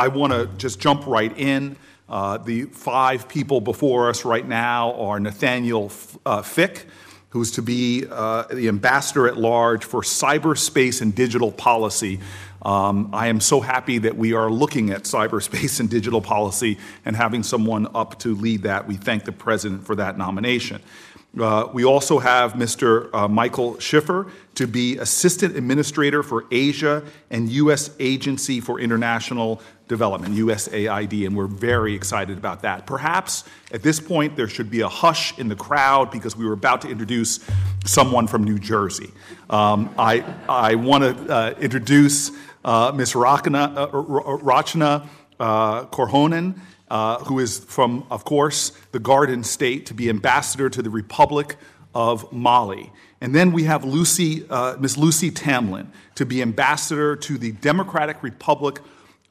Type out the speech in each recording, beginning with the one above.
I want to just jump right in. Uh, the five people before us right now are Nathaniel uh, Fick, who's to be uh, the ambassador at large for cyberspace and digital policy. Um, I am so happy that we are looking at cyberspace and digital policy and having someone up to lead that. We thank the president for that nomination. Uh, we also have Mr. Uh, Michael Schiffer to be Assistant Administrator for Asia and U.S. Agency for International Development, USAID, and we're very excited about that. Perhaps at this point there should be a hush in the crowd because we were about to introduce someone from New Jersey. Um, I, I want to uh, introduce uh, Ms. Rachna, uh, Rachna uh, Korhonen uh, who is from, of course, the Garden State, to be ambassador to the Republic of Mali. And then we have Lucy, uh, Ms. Lucy Tamlin to be ambassador to the Democratic Republic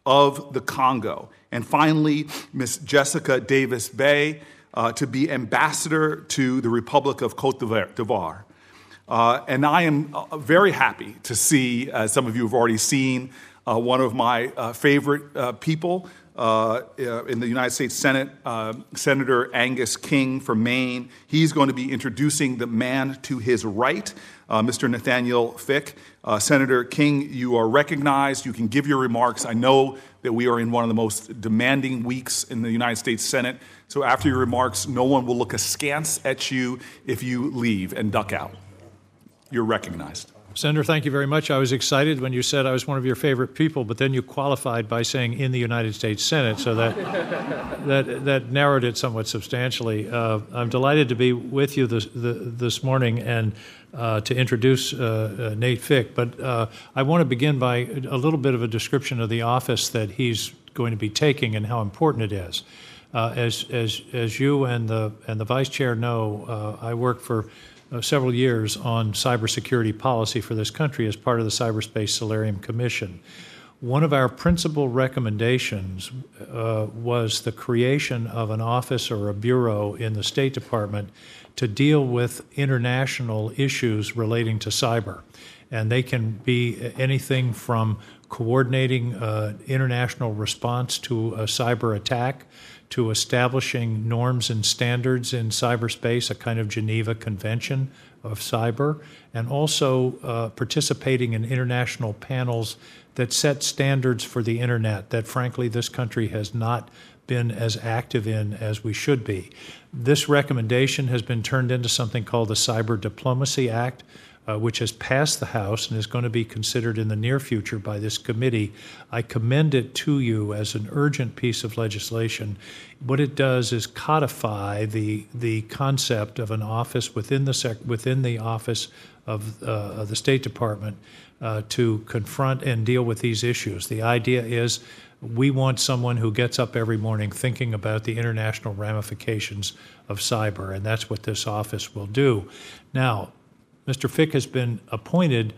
of the Congo. And finally, Miss Jessica Davis Bay uh, to be ambassador to the Republic of Cote d'Ivoire. Uh, and I am uh, very happy to see, as some of you have already seen, uh, one of my uh, favorite people, uh, uh, in the United States Senate, Senator Angus King from Maine. He's going to be introducing the man to his right, uh, Mr. Nathaniel Fick. Uh, Senator King, you are recognized. You can give your remarks. I know that we are in one of the most demanding weeks in the United States Senate. So after your remarks, no one will look askance at you if you leave and duck out. You're recognized. Senator, thank you very much. I was excited when you said I was one of your favorite people, but then you qualified by saying in the United States Senate, so that that that narrowed it somewhat substantially. Uh, I'm delighted to be with you this the, this morning and uh, to introduce uh, uh Nate Fick. But uh, I want to begin by a little bit of a description of the office that he's going to be taking and how important it is. Uh, as as as you and the and the vice chair know, I worked for several years on cybersecurity policy for this country as part of the Cyberspace Solarium Commission. One of our principal recommendations uh, was the creation of an office or a bureau in the State Department to deal with international issues relating to cyber. And they can be anything from coordinating uh, international response to a cyber attack to establishing norms and standards in cyberspace, a kind of Geneva Convention of cyber, and also uh, participating in international panels that set standards for the internet that, frankly, this country has not been as active in as we should be. This recommendation has been turned into something called the Cyber Diplomacy Act, uh, which has passed the House and is going to be considered in the near future by this committee. I commend it to you as an urgent piece of legislation. What it does is codify the the concept of an office within the sec- within the office of, uh, of the State Department uh, to confront and deal with these issues. The idea is we want someone who gets up every morning thinking about the international ramifications of cyber, and that's what this office will do. Now, Mr. Fick has been appointed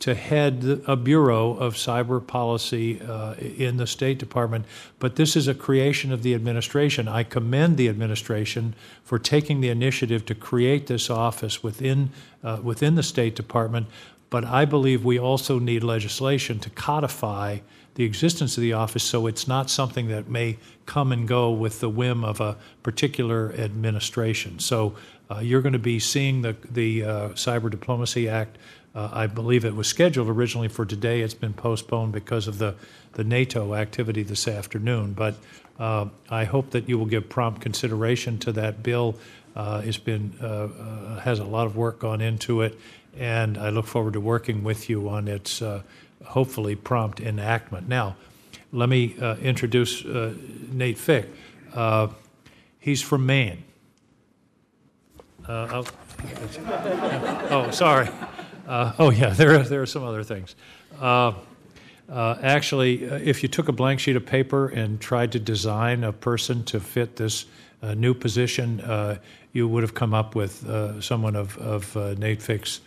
to head a bureau of cyber policy uh, in the State Department, but this is a creation of the administration. I commend the administration for taking the initiative to create this office within uh, within the State Department. But I believe we also need legislation to codify the existence of the office so it's not something that may come and go with the whim of a particular administration. So uh, you're going to be seeing the, the uh, Cyber Diplomacy Act. Uh, I believe it was scheduled originally for today. It's been postponed because of the, the NATO activity this afternoon. But uh, I hope that you will give prompt consideration to that bill. Uh, it's been uh, has a lot of work gone into it, and I look forward to working with you on its hopefully prompt enactment. Now, let me introduce Nate Fick. he's from Maine. Uh, oh, oh, sorry. Uh, oh, yeah, there are, there are some other things. Uh, uh actually, uh, if you took a blank sheet of paper and tried to design a person to fit this uh, new position, you would have come up with someone of, of Nate Fick's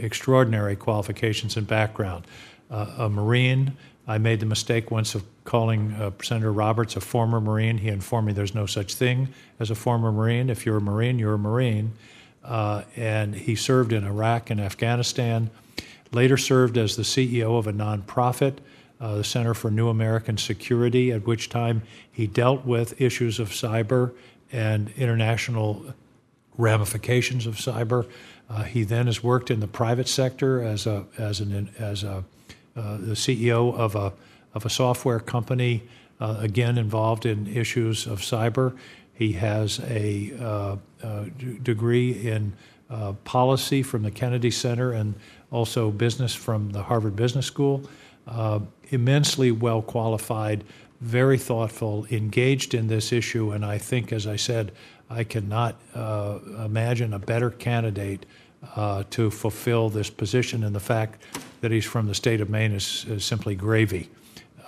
extraordinary qualifications and background. a Marine, I made the mistake once of calling uh, Senator Roberts a former Marine. He informed me there's no such thing as a former Marine. If you're a Marine, you're a Marine. Uh, and he served in Iraq and Afghanistan, later served as the CEO of a nonprofit uh, the Center for New American Security, at which time he dealt with issues of cyber and international ramifications of cyber. Uh, he then has worked in the private sector as a as an as a uh, the CEO of a of a software company, uh, again involved in issues of cyber. He has a uh, uh, degree in uh, policy from the Kennedy Center and also business from the Harvard Business School. immensely well qualified, very thoughtful, engaged in this issue, and I think, as I said, I cannot imagine a better candidate uh, to fulfill this position, and the fact that he's from the state of Maine is, is simply gravy.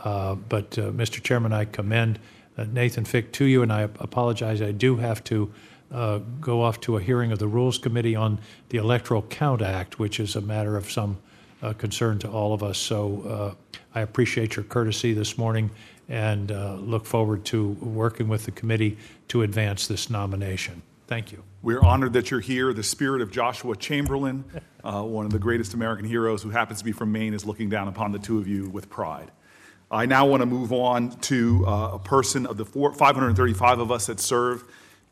Uh, but, uh, Mr. Chairman, I commend uh, Nathan Fick to you, and I apologize. I do have to uh, go off to a hearing of the Rules Committee on the Electoral Count Act, which is a matter of some uh, concern to all of us. So I appreciate your courtesy this morning and look forward to working with the committee to advance this nomination. Thank you. We're honored that you're here. The spirit of Joshua Chamberlain, uh, one of the greatest American heroes who happens to be from Maine, is looking down upon the two of you with pride. I now want to move on to uh, a person of the four, 535 of us that serve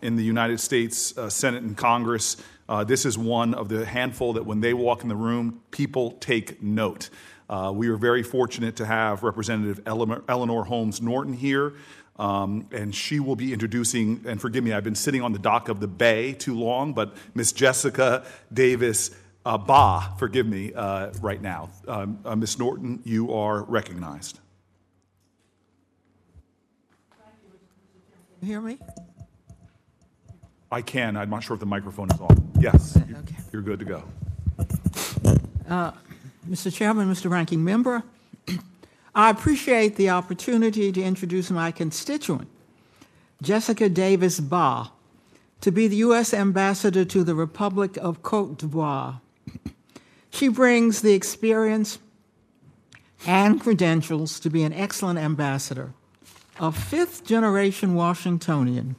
in the United States uh, Senate and Congress. Uh, this is one of the handful that when they walk in the room, people take note. Uh, we are very fortunate to have Representative Eleanor Holmes Norton here. Um, and she will be introducing, and forgive me, I've been sitting on the dock of the bay too long, but Miss Jessica Davis uh, Ba, forgive me, uh, right now. Um, uh, Miss Norton, you are recognized. You hear me? I can. I'm not sure if the microphone is on. Yes, okay. you're good to go. Uh, Mr. Chairman, Mr. Ranking Member, I appreciate the opportunity to introduce my constituent, Jessica Davis Ba, to be the U.S. Ambassador to the Republic of Cote d'Ivoire. She brings the experience and credentials to be an excellent ambassador, a fifth generation Washingtonian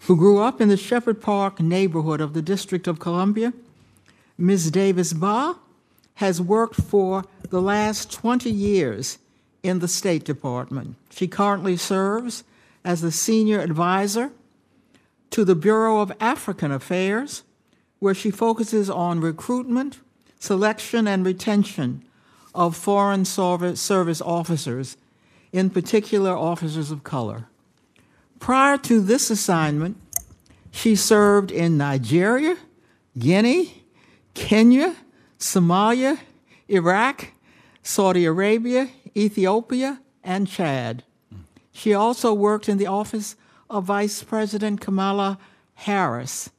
who grew up in the Shepherd Park neighborhood of the District of Columbia. Ms. Davis Ba has worked for the last 20 years in the State Department. She currently serves as the senior advisor to the Bureau of African Affairs, where she focuses on recruitment, selection, and retention of Foreign Service officers, in particular officers of color. Prior to this assignment, she served in Nigeria, Guinea, Kenya, Somalia, Iraq, Saudi Arabia, Ethiopia, and Chad. She also worked in the office of Vice President Kamala Harris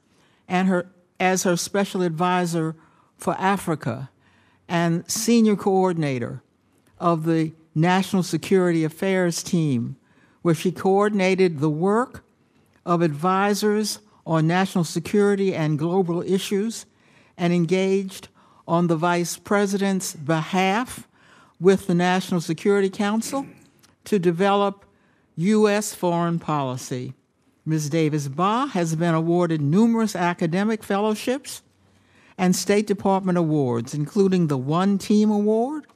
and her, as her special advisor for Africa and senior coordinator of the National Security Affairs team, where she coordinated the work of advisors on national security and global issues and engaged on the vice president's behalf with the National Security Council to develop U.S. foreign policy. Ms. Davis Ba has been awarded numerous academic fellowships and State Department awards, including the One Team Award,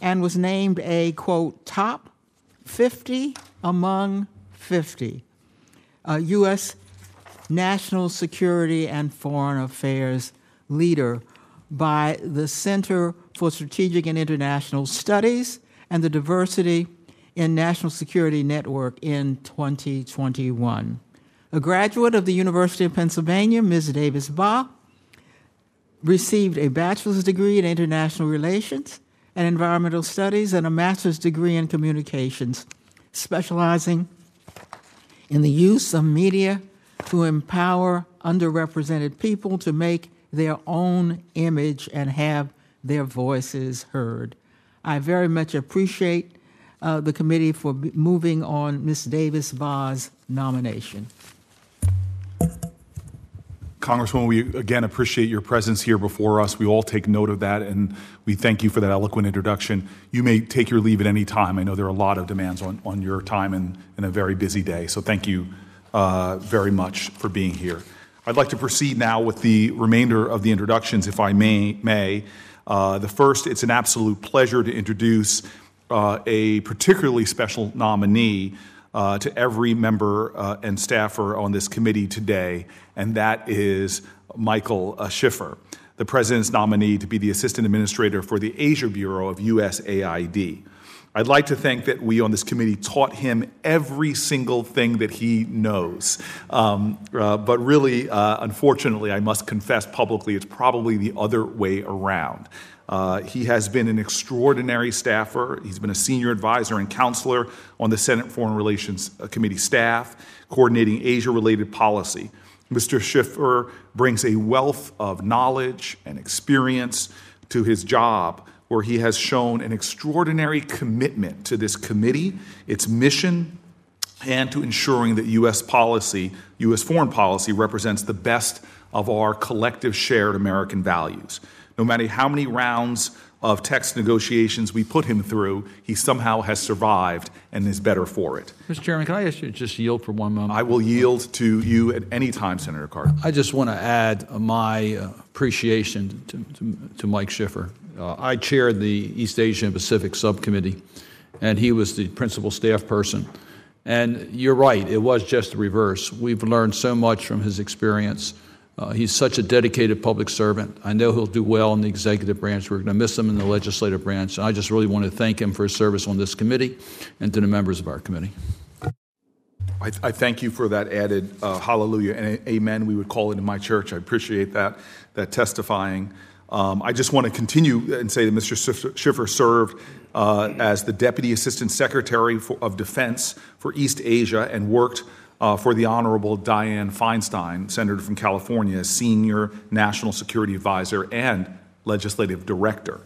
and was named a, quote, top 50 among 50 a U.S. national security and foreign affairs leader by the Center for Strategic and International Studies and the Diversity in National Security Network in 2021. A graduate of the University of Pennsylvania, Ms. Davis Ba received a bachelor's degree in international relations and environmental studies and a master's degree in communications, specializing in the use of media to empower underrepresented people to make their own image and have their voices heard. I very much appreciate uh, the committee for moving on Ms. Davis Ba's nomination. Congresswoman, we again appreciate your presence here before us. We all take note of that, and we thank you for that eloquent introduction. You may take your leave at any time. I know there are a lot of demands on, on your time and, in a very busy day, so thank you uh, very much for being here. I'd like to proceed now with the remainder of the introductions, if I may. may. Uh, the first, it's an absolute pleasure to introduce uh, a particularly special nominee uh, to every member uh, and staffer on this committee today, and that is Michael uh, Schiffer, the President's nominee to be the Assistant Administrator for the Asia Bureau of USAID. I'd like to think that we on this committee taught him every single thing that he knows. Um, uh, but really, uh, unfortunately, I must confess publicly, it's probably the other way around. Uh, he has been an extraordinary staffer. He's been a senior advisor and counselor on the Senate Foreign Relations uh, Committee staff, coordinating Asia related policy. Mr. Schiffer brings a wealth of knowledge and experience to his job where he has shown an extraordinary commitment to this committee, its mission, and to ensuring that U.S. policy, U.S. foreign policy, represents the best of our collective shared American values. No matter how many rounds of text negotiations we put him through, he somehow has survived and is better for it. Mr. Chairman, can I ask you to just yield for one moment? I will yield to you at any time, Senator Cardin. I just want to add my uh, appreciation to, to, to Mike Schiffer. Uh, I chaired the East Asia and Pacific Subcommittee, and he was the principal staff person. And you're right, it was just the reverse. We've learned so much from his experience. Uh, he's such a dedicated public servant. I know he'll do well in the executive branch. We're going to miss him in the legislative branch. And I just really want to thank him for his service on this committee and to the members of our committee. I, I thank you for that added uh, hallelujah and amen. We would call it in my church. I appreciate that that testifying. Um, I just want to continue and say that Mr. Schiffer served uh, as the Deputy Assistant Secretary for, of Defense for East Asia and worked uh, for the Honorable Dianne Feinstein, Senator from California, as Senior National Security Advisor and Legislative Director.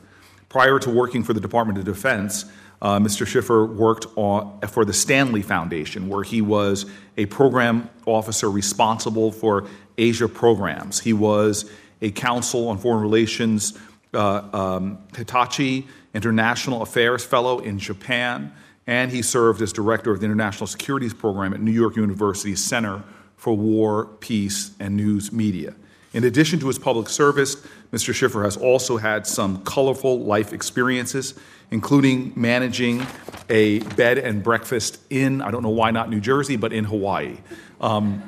Prior to working for the Department of Defense, uh, Mr. Schiffer worked on, for the Stanley Foundation, where he was a program officer responsible for Asia programs. He was a Council on Foreign Relations uh, um, Hitachi International Affairs Fellow in Japan, and he served as director of the International Securities Program at New York University's Center for War, Peace, and News Media. In addition to his public service, Mr. Schiffer has also had some colorful life experiences, including managing a bed and breakfast in, I don't know why not New Jersey, but in Hawaii. Um,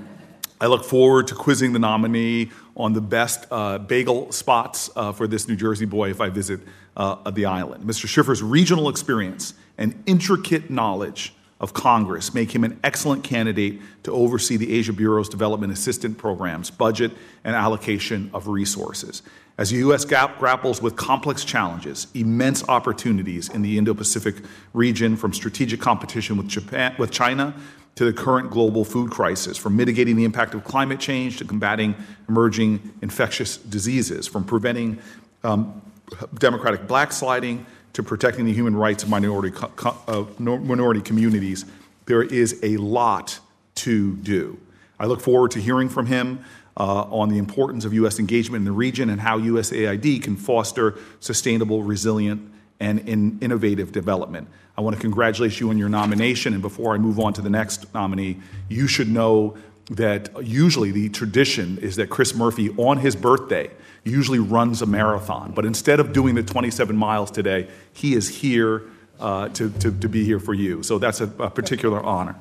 I look forward to quizzing the nominee on the best uh, bagel spots uh, for this New Jersey boy if I visit uh, the island. Mr. Schiffer's regional experience and intricate knowledge of Congress make him an excellent candidate to oversee the Asia Bureau's development assistance programs, budget, and allocation of resources. As the U.S. grapples with complex challenges, immense opportunities in the Indo Pacific region, from strategic competition with, Japan, with China to the current global food crisis, from mitigating the impact of climate change to combating emerging infectious diseases, from preventing um, democratic backsliding to protecting the human rights of minority, uh, minority communities, there is a lot to do. I look forward to hearing from him uh, on the importance of U.S. engagement in the region and how USAID can foster sustainable, resilient, and in innovative development. I want to congratulate you on your nomination. And before I move on to the next nominee, you should know that usually the tradition is that Chris Murphy, on his birthday, usually runs a marathon. But instead of doing the 27 miles today, he is here uh, to, to, to, be here for you. So that's a, a particular honor.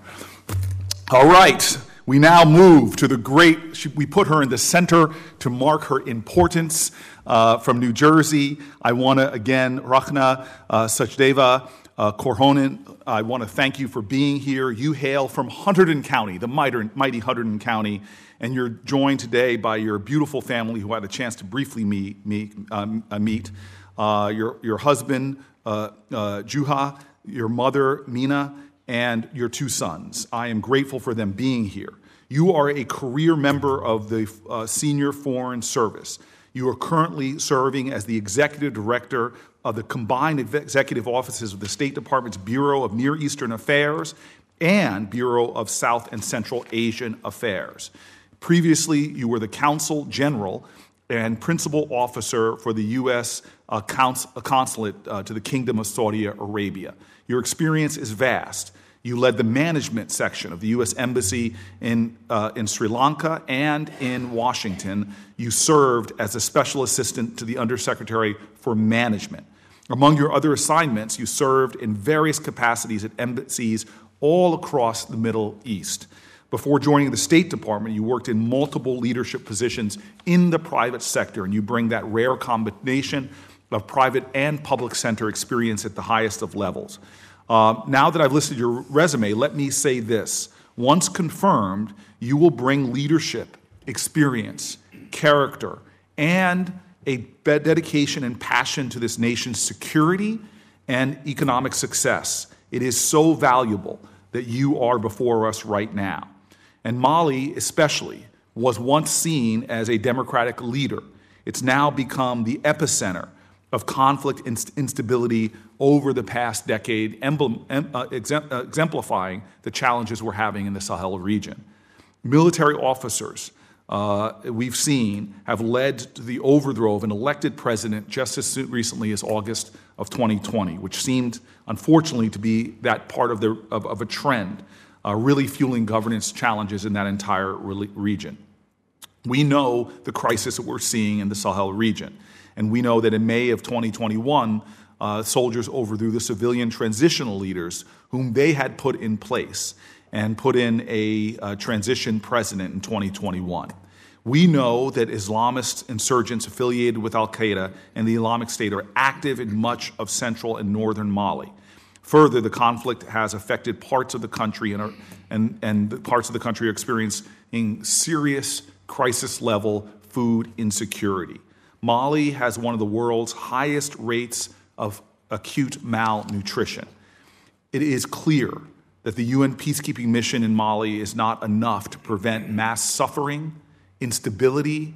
All right. We now move to the great, we put her in the center to mark her importance uh, from New Jersey. I want to again, Rachna uh, Sachdeva uh, Korhonen, I want to thank you for being here. You hail from Hunterdon County, the mighty Hunterdon County, and you're joined today by your beautiful family who I had a chance to briefly meet. meet, um, uh, meet. Uh, your, your husband, uh, Juha, your mother, Mina, and your two sons. I am grateful for them being here. You are a career member of the uh, Senior Foreign Service. You are currently serving as the executive director of the combined executive offices of the State Department's Bureau of Near Eastern Affairs and Bureau of South and Central Asian Affairs. Previously, you were the Consul General and Principal Officer for the U.S. Uh, cons- Consulate uh, to the Kingdom of Saudi Arabia. Your experience is vast. You led the management section of the U.S. Embassy in, uh, in Sri Lanka and in Washington. You served as a special assistant to the Undersecretary for Management. Among your other assignments, you served in various capacities at embassies all across the Middle East. Before joining the State Department, you worked in multiple leadership positions in the private sector, and you bring that rare combination of private and public sector experience at the highest of levels. Uh, now that I've listed your resume, let me say this. Once confirmed, you will bring leadership, experience, character, and a dedication and passion to this nation's security and economic success. It is so valuable that you are before us right now. And Mali, especially, was once seen as a democratic leader. It's now become the epicenter of conflict and instability over the past decade, uh, exemplifying the challenges we're having in the Sahel region. Military officers uh, we've seen have led to the overthrow of an elected president just as recently as August of 2020, which seemed, unfortunately, to be that part of, the, of, of a trend, uh, really fueling governance challenges in that entire re- region. We know the crisis that we're seeing in the Sahel region, and we know that in May of 2021, uh, soldiers overthrew the civilian transitional leaders whom they had put in place and put in a, transition president in 2021. We know that Islamist insurgents affiliated with Al Qaeda and the Islamic State are active in much of central and northern Mali. Further, the conflict has affected parts of the country, and, are, and, and parts of the country are experiencing serious crisis level food insecurity. Mali has one of the world's highest rates of acute malnutrition. It is clear that the UN peacekeeping mission in Mali is not enough to prevent mass suffering, instability,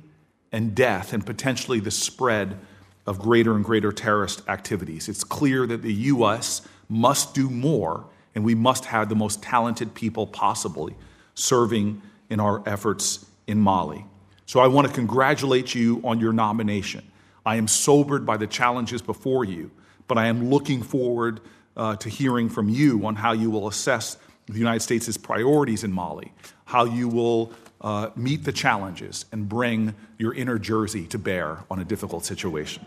and death, and potentially the spread of greater and greater terrorist activities. It's clear that the U.S. must do more, and we must have the most talented people possibly serving in our efforts in Mali. So I want to congratulate you on your nomination. I am sobered by the challenges before you, but I am looking forward uh, to hearing from you on how you will assess the United States' priorities in Mali, how you will uh, meet the challenges and bring your inner Jersey to bear on a difficult situation.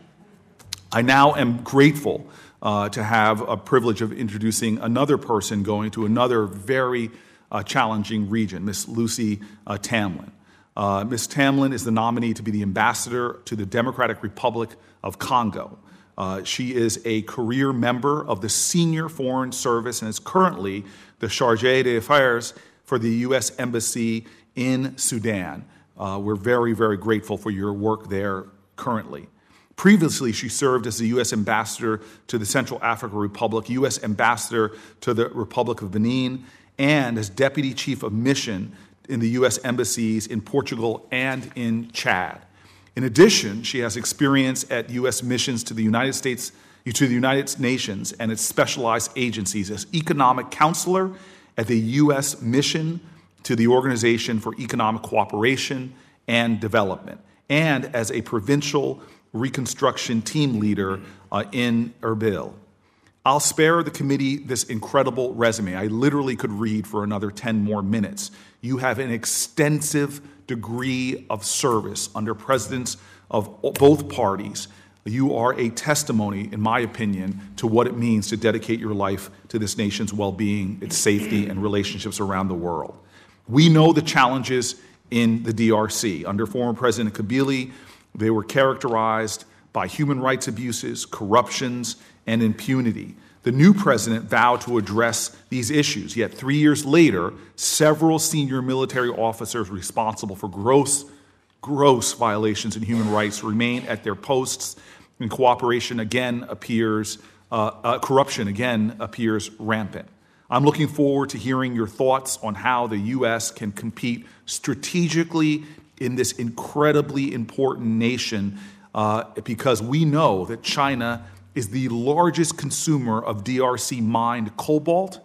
I now am grateful uh, to have a privilege of introducing another person going to another very uh, challenging region, Miss Lucy uh, Tamlin. Uh, Ms. Tamlin is the nominee to be the ambassador to the Democratic Republic of Congo. Uh, she is a career member of the Senior Foreign Service and is currently the Charge d'Affaires for the U.S. Embassy in Sudan. Uh, we're very, very grateful for your work there currently. Previously, she served as the U.S. Ambassador to the Central African Republic, U.S. Ambassador to the Republic of Benin, and as Deputy Chief of Mission in the U.S. embassies in Portugal and in Chad. In addition, she has experience at U.S. missions to the United States, to the United Nations and its specialized agencies as economic counselor at the U.S. mission to the Organization for Economic Cooperation and Development, and as a provincial reconstruction team leader uh, in Erbil. I'll spare the committee this incredible resume. I literally could read for another 10 more minutes. You have an extensive degree of service under presidents of both parties, you are a testimony, in my opinion, to what it means to dedicate your life to this nation's well being, its safety, and relationships around the world. We know the challenges in the DRC. Under former President Kabila, they were characterized by human rights abuses, corruptions, and impunity. The new president vowed to address these issues, yet, three years later, several senior military officers responsible for gross, gross violations in human rights remain at their posts, and cooperation again appears, uh, uh, corruption again appears rampant. I'm looking forward to hearing your thoughts on how the U.S. can compete strategically in this incredibly important nation uh, because we know that China is the largest consumer of DRC mined cobalt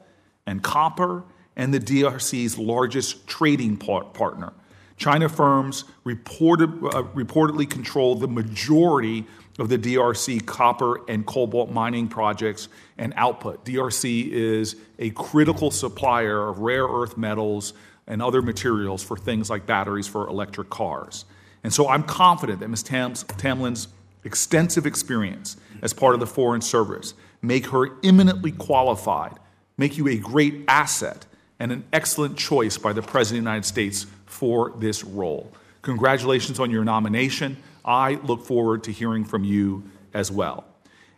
and copper and the DRC's largest trading partner. China firms reported, uh, reportedly control the majority of the DRC copper and cobalt mining projects and output. DRC is a critical supplier of rare earth metals and other materials for things like batteries for electric cars. And so I'm confident that Ms. Tam- Tamlin's extensive experience as part of the Foreign Service make her eminently qualified, make you a great asset and an excellent choice by the President of the United States for this role. Congratulations on your nomination. I look forward to hearing from you as well.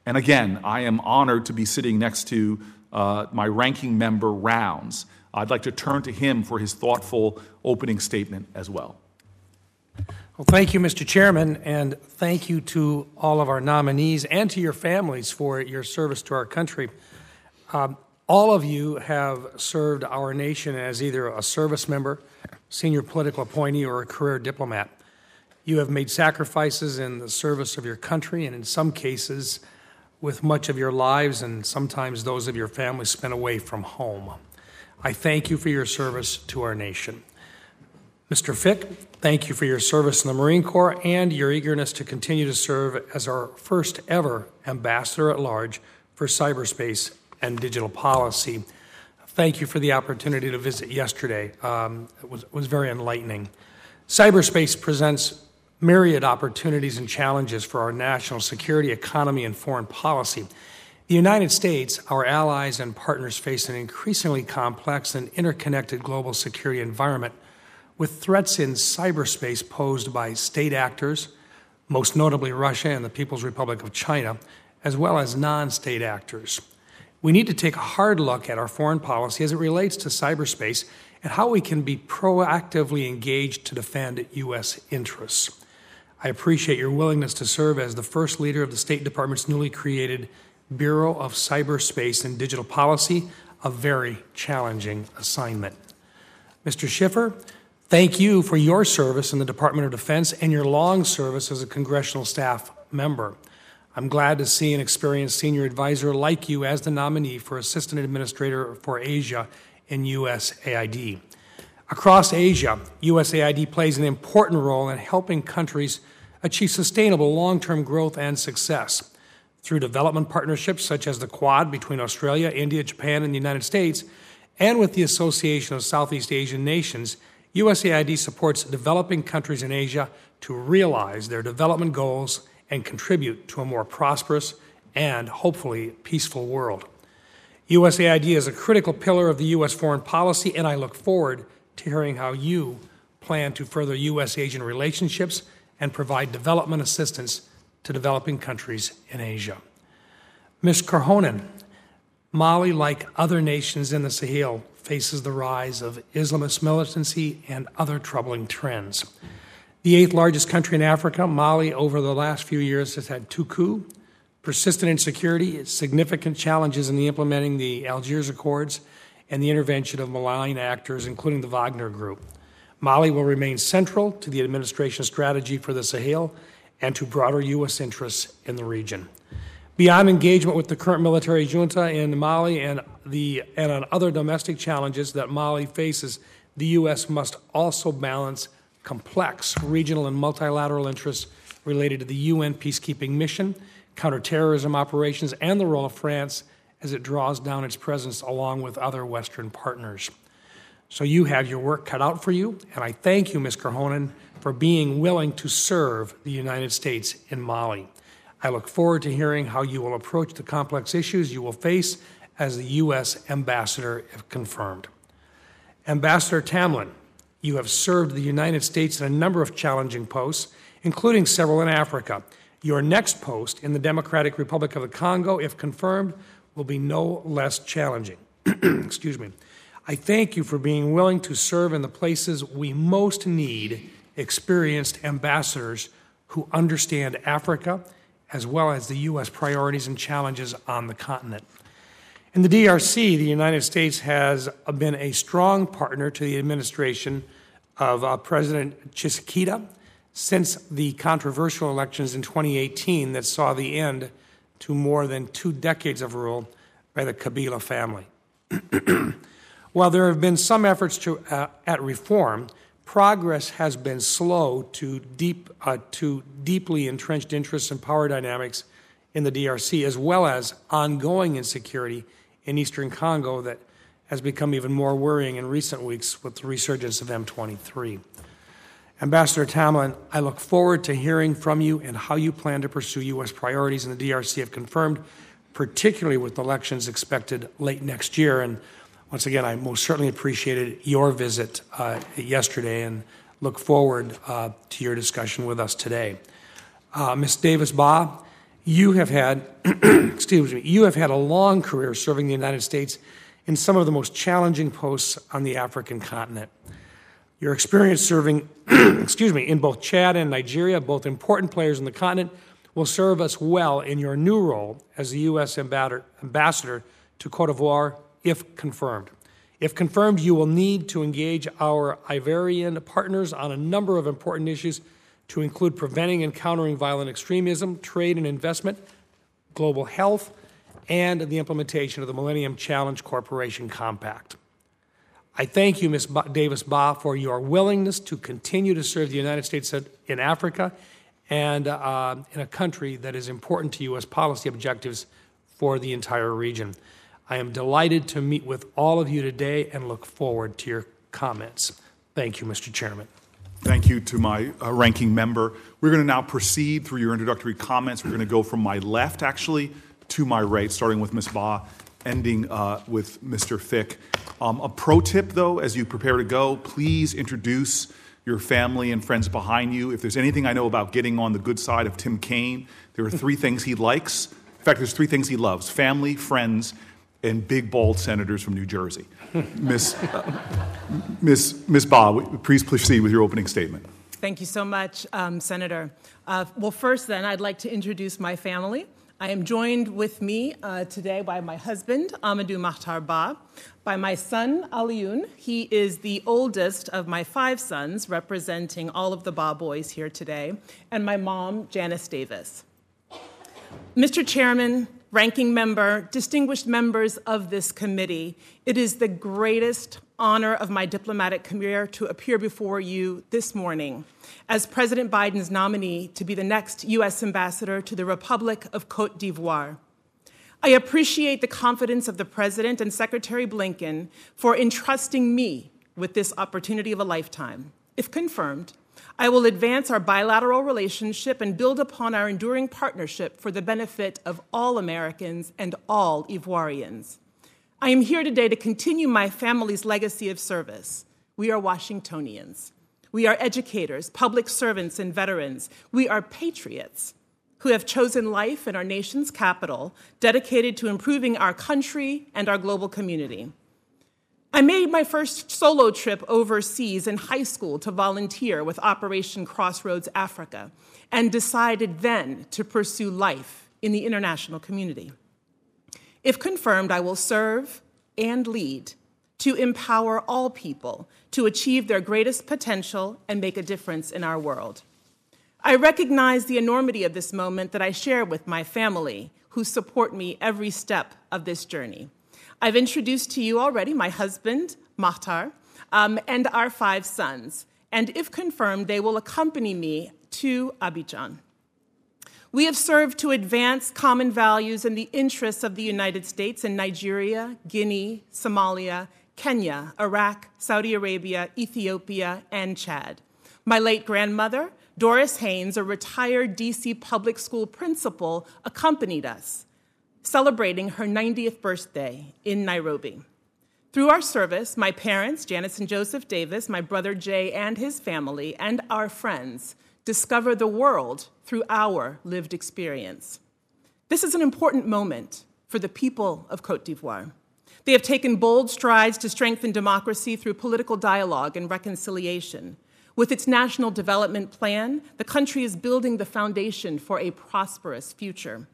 And again, I am honored to be sitting next to uh, my ranking member, Rounds. I'd like to turn to him for his thoughtful opening statement as well. Well, thank you, Mr. Chairman, and thank you to all of our nominees and to your families for your service to our country. Um, all of you have served our nation as either a service member, senior political appointee, or a career diplomat. You have made sacrifices in the service of your country, and in some cases, with much of your lives and sometimes those of your families spent away from home. I thank you for your service to our nation. Mr. Fick, thank you for your service in the Marine Corps and your eagerness to continue to serve as our first ever ambassador at large for cyberspace and digital policy. Thank you for the opportunity to visit yesterday. Um, it was, was very enlightening. Cyberspace presents myriad opportunities and challenges for our national security, economy, and foreign policy. The United States, our allies, and partners face an increasingly complex and interconnected global security environment with threats in cyberspace posed by state actors, most notably Russia and the People's Republic of China, as well as non state actors. We need to take a hard look at our foreign policy as it relates to cyberspace and how we can be proactively engaged to defend U.S. interests. I appreciate your willingness to serve as the first leader of the State Department's newly created Bureau of Cyberspace and Digital Policy, a very challenging assignment. Mr. Schiffer, thank you for your service in the Department of Defense and your long service as a congressional staff member. I'm glad to see an experienced senior advisor like you as the nominee for Assistant Administrator for Asia in USAID. Across Asia, USAID plays an important role in helping countries achieve sustainable long term growth and success. Through development partnerships such as the Quad between Australia, India, Japan, and the United States, and with the Association of Southeast Asian Nations, USAID supports developing countries in Asia to realize their development goals and contribute to a more prosperous and hopefully peaceful world. USAID is a critical pillar of the U.S. foreign policy, and I look forward to hearing how you plan to further U.S. Asian relationships and provide development assistance to developing countries in Asia. Ms. Korhonen, Mali, like other nations in the Sahel, faces the rise of Islamist militancy and other troubling trends. The eighth largest country in Africa, Mali, over the last few years has had two coups, persistent insecurity, significant challenges in the implementing the Algiers Accords, and the intervention of malign actors, including the Wagner Group. Mali will remain central to the administration's strategy for the Sahel and to broader U.S. interests in the region. Beyond engagement with the current military junta in Mali and, the, and on other domestic challenges that Mali faces, the U.S. must also balance complex regional and multilateral interests related to the UN peacekeeping mission, counterterrorism operations, and the role of France as it draws down its presence along with other Western partners. So you have your work cut out for you, and I thank you, Ms. Korhonen, for being willing to serve the United States in Mali. I look forward to hearing how you will approach the complex issues you will face as the U.S. ambassador, if confirmed. Ambassador Tamlin, you have served the United States in a number of challenging posts, including several in Africa. Your next post in the Democratic Republic of the Congo, if confirmed, will be no less challenging. Excuse me. I thank you for being willing to serve in the places we most need experienced ambassadors who understand Africa as well as the U.S. priorities and challenges on the continent. In the DRC, the United States has been a strong partner to the administration of uh, President Tshisekedi since the controversial elections in 2018 that saw the end to more than two decades of rule by the Kabila family. While there have been some efforts to, uh, at reform, progress has been slow to, deep, uh, to deeply entrenched interests and power dynamics in the DRC, as well as ongoing insecurity in eastern Congo that has become even more worrying in recent weeks with the resurgence of M23. Ambassador Tamlin, I look forward to hearing from you and how you plan to pursue U.S. priorities in the DRC if confirmed, particularly with elections expected late next year. And once again, I most certainly appreciated your visit uh, yesterday and look forward uh, to your discussion with us today. Uh, Ms. Davis Ba, you have had, excuse me, you have had a long career serving the United States in some of the most challenging posts on the African continent. Your experience serving, excuse me, in both Chad and Nigeria, both important players in the continent, will serve us well in your new role as the U.S. ambassador to Cote d'Ivoire, if confirmed. If confirmed, you will need to engage our Ivorian partners on a number of important issues to include preventing and countering violent extremism, trade and investment, global health, and the implementation of the Millennium Challenge Corporation Compact. I thank you, Ms. Davis Ba, for your willingness to continue to serve the United States in Africa and uh, in a country that is important to U.S. policy objectives for the entire region. I am delighted to meet with all of you today and look forward to your comments. Thank you, Mr. Chairman. Thank you to my uh, ranking member. We're going to now proceed through your introductory comments. We're going to go from my left, actually, to my right, starting with Ms. Ba, ending uh, with Mr. Fick. Um, a pro tip, though, as you prepare to go, please introduce your family and friends behind you. If there's anything I know about getting on the good side of Tim Kaine, there are three things he likes. In fact, there's three things he loves family, friends, and big, bald senators from New Jersey. Miss, uh, Miss, Miss Ba, please proceed with your opening statement. Thank you so much, um, Senator. Uh, well, first, then, I'd like to introduce my family. I am joined with me uh, today by my husband, Amadou Mahtar Ba, by my son, Alioune. He is the oldest of my five sons, representing all of the Ba boys here today, and my mom, Janice Davis. Mr. Chairman, ranking member, distinguished members of this committee, it is the greatest honor of my diplomatic career to appear before you this morning as President Biden's nominee to be the next U.S. ambassador to the Republic of Cote d'Ivoire. I appreciate the confidence of the President and Secretary Blinken for entrusting me with this opportunity of a lifetime. If confirmed, I will advance our bilateral relationship and build upon our enduring partnership for the benefit of all Americans and all Ivoirians. I am here today to continue my family's legacy of service. We are Washingtonians. We are educators, public servants, and veterans. We are patriots who have chosen life in our nation's capital, dedicated to improving our country and our global community. I made my first solo trip overseas in high school to volunteer with Operation Crossroads Africa and decided then to pursue life in the international community. If confirmed, I will serve and lead to empower all people to achieve their greatest potential and make a difference in our world. I recognize the enormity of this moment that I share with my family, who support me every step of this journey. I've introduced to you already my husband, Mahtar, um, and our five sons. And if confirmed, they will accompany me to Abidjan. We have served to advance common values and the interests of the United States in Nigeria, Guinea, Somalia, Kenya, Iraq, Saudi Arabia, Ethiopia, and Chad. My late grandmother, Doris Haynes, a retired DC public school principal, accompanied us celebrating her 90th birthday in Nairobi. Through our service, my parents, Janice and Joseph Davis, my brother Jay and his family, and our friends discover the world through our lived experience. This is an important moment for the people of Cote d'Ivoire. They have taken bold strides to strengthen democracy through political dialogue and reconciliation. With its national development plan, the country is building the foundation for a prosperous future.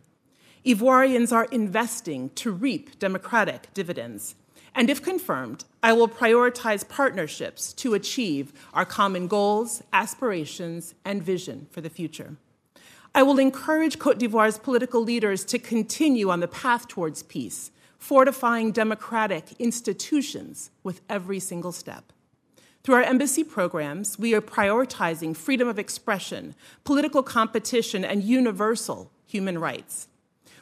Ivoirians are investing to reap democratic dividends. And if confirmed, I will prioritize partnerships to achieve our common goals, aspirations, and vision for the future. I will encourage Cote d'Ivoire's political leaders to continue on the path towards peace, fortifying democratic institutions with every single step. Through our embassy programs, we are prioritizing freedom of expression, political competition, and universal human rights.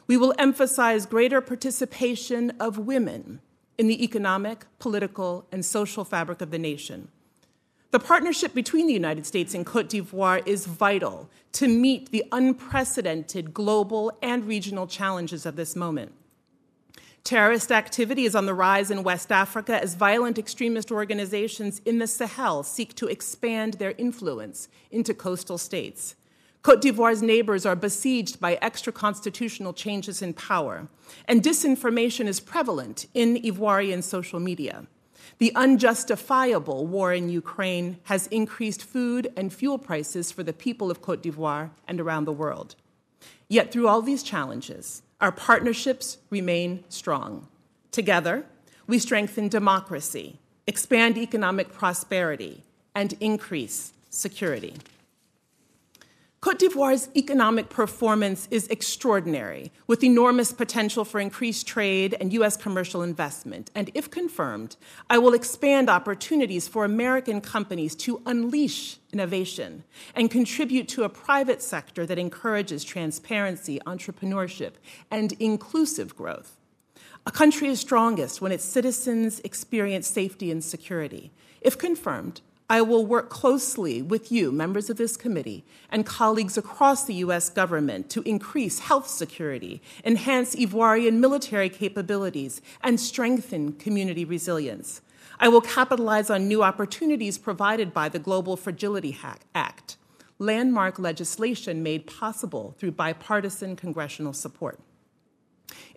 We will emphasize greater participation of women in the economic, political, and social fabric of the nation. The partnership between the United States and Cote d'Ivoire is vital to meet the unprecedented global and regional challenges of this moment. Terrorist activity is on the rise in West Africa as violent extremist organizations in the Sahel seek to expand their influence into coastal states. Cote d'Ivoire's neighbors are besieged by extra constitutional changes in power, and disinformation is prevalent in Ivoirian social media. The unjustifiable war in Ukraine has increased food and fuel prices for the people of Cote d'Ivoire and around the world. Yet, through all these challenges, our partnerships remain strong. Together, we strengthen democracy, expand economic prosperity, and increase security. Cote d'Ivoire's economic performance is extraordinary, with enormous potential for increased trade and U.S. commercial investment. And if confirmed, I will expand opportunities for American companies to unleash innovation and contribute to a private sector that encourages transparency, entrepreneurship, and inclusive growth. A country is strongest when its citizens experience safety and security. If confirmed, I will work closely with you, members of this committee, and colleagues across the U.S. government to increase health security, enhance Ivoirian military capabilities, and strengthen community resilience. I will capitalize on new opportunities provided by the Global Fragility Act, landmark legislation made possible through bipartisan congressional support.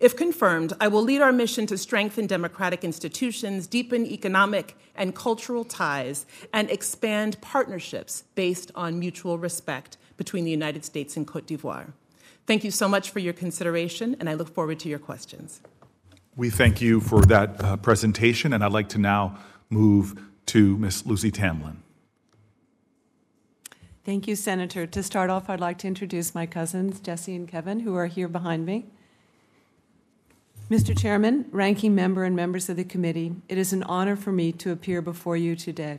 If confirmed, I will lead our mission to strengthen democratic institutions, deepen economic and cultural ties, and expand partnerships based on mutual respect between the United States and Cote d'Ivoire. Thank you so much for your consideration, and I look forward to your questions. We thank you for that uh, presentation, and I'd like to now move to Ms. Lucy Tamlin. Thank you, Senator. To start off, I'd like to introduce my cousins, Jesse and Kevin, who are here behind me. Mr. Chairman, ranking member, and members of the committee, it is an honor for me to appear before you today.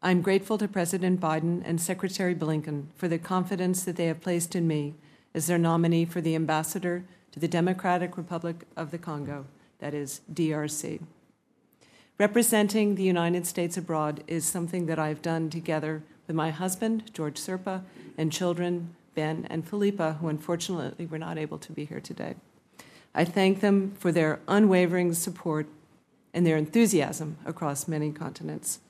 I'm grateful to President Biden and Secretary Blinken for the confidence that they have placed in me as their nominee for the ambassador to the Democratic Republic of the Congo, that is, DRC. Representing the United States abroad is something that I've done together with my husband, George Serpa, and children, Ben and Philippa, who unfortunately were not able to be here today. I thank them for their unwavering support and their enthusiasm across many continents.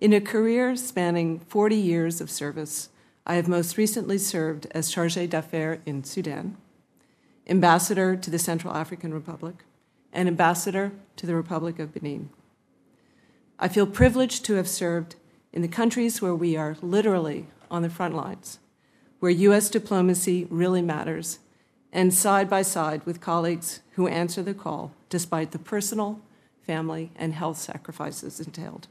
In a career spanning 40 years of service, I have most recently served as Charge d'Affaires in Sudan, ambassador to the Central African Republic, and ambassador to the Republic of Benin. I feel privileged to have served in the countries where we are literally on the front lines, where U.S. diplomacy really matters, and side by side with colleagues who answer the call despite the personal, family, and health sacrifices entailed.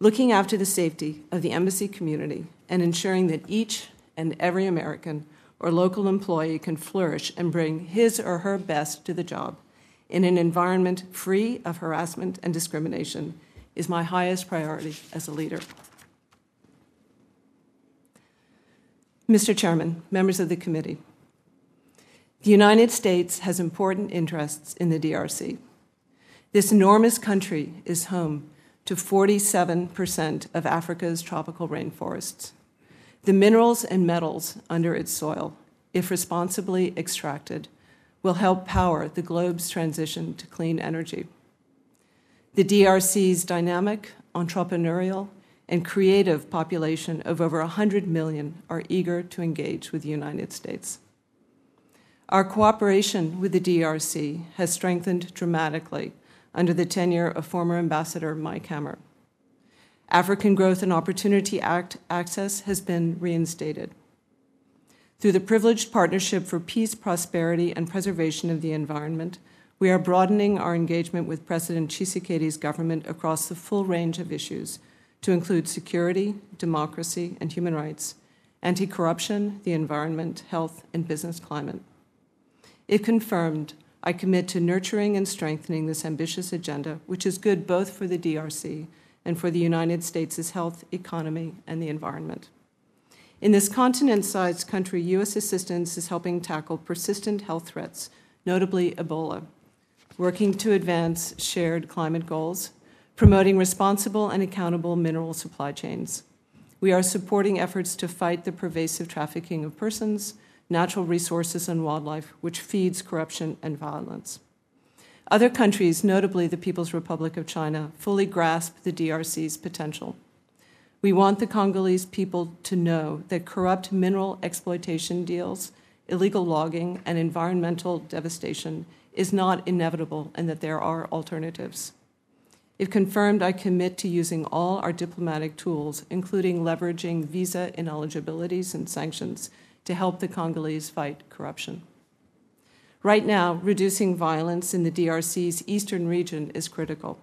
Looking after the safety of the embassy community and ensuring that each and every American or local employee can flourish and bring his or her best to the job in an environment free of harassment and discrimination is my highest priority as a leader. Mr. Chairman, members of the committee, the United States has important interests in the DRC. This enormous country is home to 47% of Africa's tropical rainforests. The minerals and metals under its soil, if responsibly extracted, will help power the globe's transition to clean energy. The DRC's dynamic, entrepreneurial, and creative population of over 100 million are eager to engage with the United States. Our cooperation with the DRC has strengthened dramatically under the tenure of former Ambassador Mike Hammer. African Growth and Opportunity Act access has been reinstated. Through the Privileged Partnership for Peace, Prosperity, and Preservation of the Environment, we are broadening our engagement with President Tshisekedi's government across the full range of issues to include security, democracy, and human rights, anti corruption, the environment, health, and business climate. If confirmed, I commit to nurturing and strengthening this ambitious agenda, which is good both for the DRC and for the United States' health, economy, and the environment. In this continent sized country, U.S. assistance is helping tackle persistent health threats, notably Ebola, working to advance shared climate goals, promoting responsible and accountable mineral supply chains. We are supporting efforts to fight the pervasive trafficking of persons, natural resources, and wildlife, which feeds corruption and violence. Other countries, notably the People's Republic of China, fully grasp the DRC's potential. We want the Congolese people to know that corrupt mineral exploitation deals, illegal logging, and environmental devastation is not inevitable and that there are alternatives. If confirmed, I commit to using all our diplomatic tools, including leveraging visa ineligibilities and sanctions, to help the Congolese fight corruption. Right now, reducing violence in the DRC's eastern region is critical.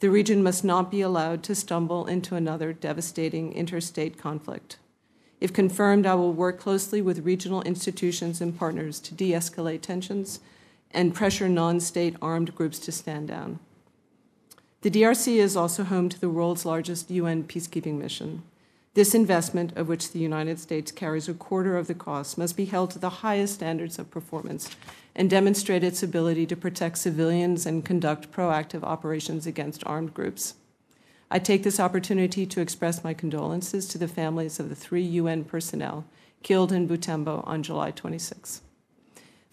The region must not be allowed to stumble into another devastating interstate conflict. If confirmed, I will work closely with regional institutions and partners to de escalate tensions and pressure non state armed groups to stand down. The DRC is also home to the world's largest UN peacekeeping mission. This investment, of which the United States carries a quarter of the cost, must be held to the highest standards of performance and demonstrate its ability to protect civilians and conduct proactive operations against armed groups. I take this opportunity to express my condolences to the families of the three UN personnel killed in Butembo on July 26.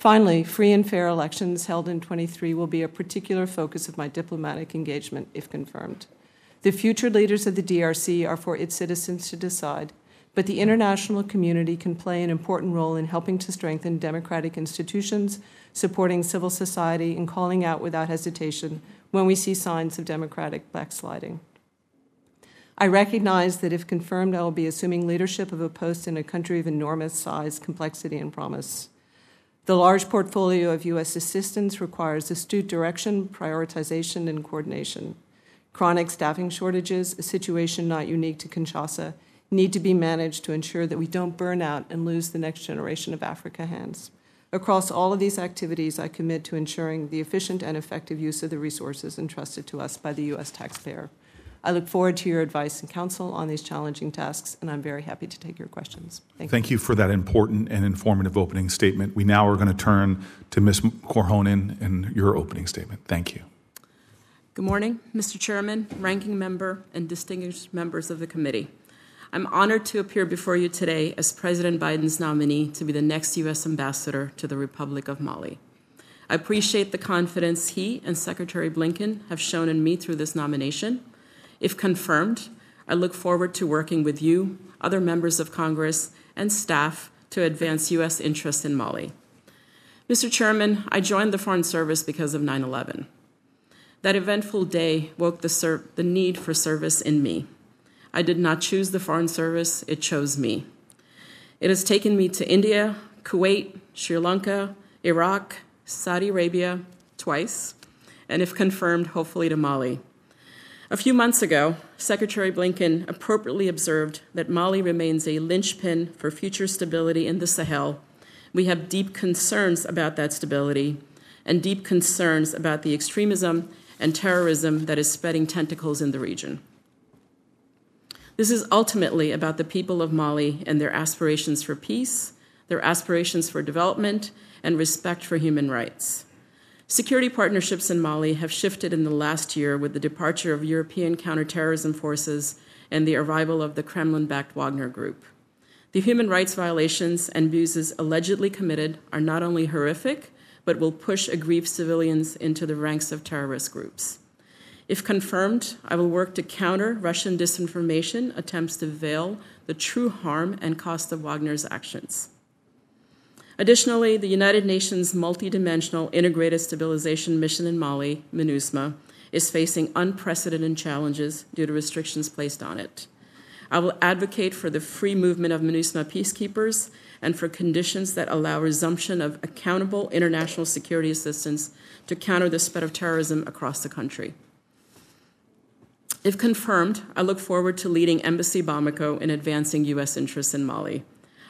Finally, free and fair elections held in 23 will be a particular focus of my diplomatic engagement if confirmed. The future leaders of the DRC are for its citizens to decide, but the international community can play an important role in helping to strengthen democratic institutions, supporting civil society, and calling out without hesitation when we see signs of democratic backsliding. I recognize that if confirmed, I will be assuming leadership of a post in a country of enormous size, complexity, and promise. The large portfolio of U.S. assistance requires astute direction, prioritization, and coordination. Chronic staffing shortages, a situation not unique to Kinshasa, need to be managed to ensure that we don't burn out and lose the next generation of Africa hands. Across all of these activities, I commit to ensuring the efficient and effective use of the resources entrusted to us by the U.S. taxpayer. I look forward to your advice and counsel on these challenging tasks, and I'm very happy to take your questions. Thank, Thank you. you for that important and informative opening statement. We now are going to turn to Ms. Korhonen and your opening statement. Thank you. Good morning, Mr. Chairman, Ranking Member, and distinguished members of the committee. I'm honored to appear before you today as President Biden's nominee to be the next U.S. ambassador to the Republic of Mali. I appreciate the confidence he and Secretary Blinken have shown in me through this nomination. If confirmed, I look forward to working with you, other members of Congress, and staff to advance U.S. interests in Mali. Mr. Chairman, I joined the Foreign Service because of 9 11. That eventful day woke the, the need for service in me. I did not choose the Foreign Service, it chose me. It has taken me to India, Kuwait, Sri Lanka, Iraq, Saudi Arabia twice, and if confirmed, hopefully to Mali. A few months ago, Secretary Blinken appropriately observed that Mali remains a linchpin for future stability in the Sahel. We have deep concerns about that stability and deep concerns about the extremism and terrorism that is spreading tentacles in the region. This is ultimately about the people of Mali and their aspirations for peace, their aspirations for development, and respect for human rights. Security partnerships in Mali have shifted in the last year with the departure of European counterterrorism forces and the arrival of the Kremlin backed Wagner Group. The human rights violations and abuses allegedly committed are not only horrific, but will push aggrieved civilians into the ranks of terrorist groups. If confirmed, I will work to counter Russian disinformation attempts to veil the true harm and cost of Wagner's actions. Additionally, the United Nations Multidimensional Integrated Stabilization Mission in Mali, MINUSMA, is facing unprecedented challenges due to restrictions placed on it. I will advocate for the free movement of MINUSMA peacekeepers and for conditions that allow resumption of accountable international security assistance to counter the spread of terrorism across the country. If confirmed, I look forward to leading Embassy Bamako in advancing U.S. interests in Mali.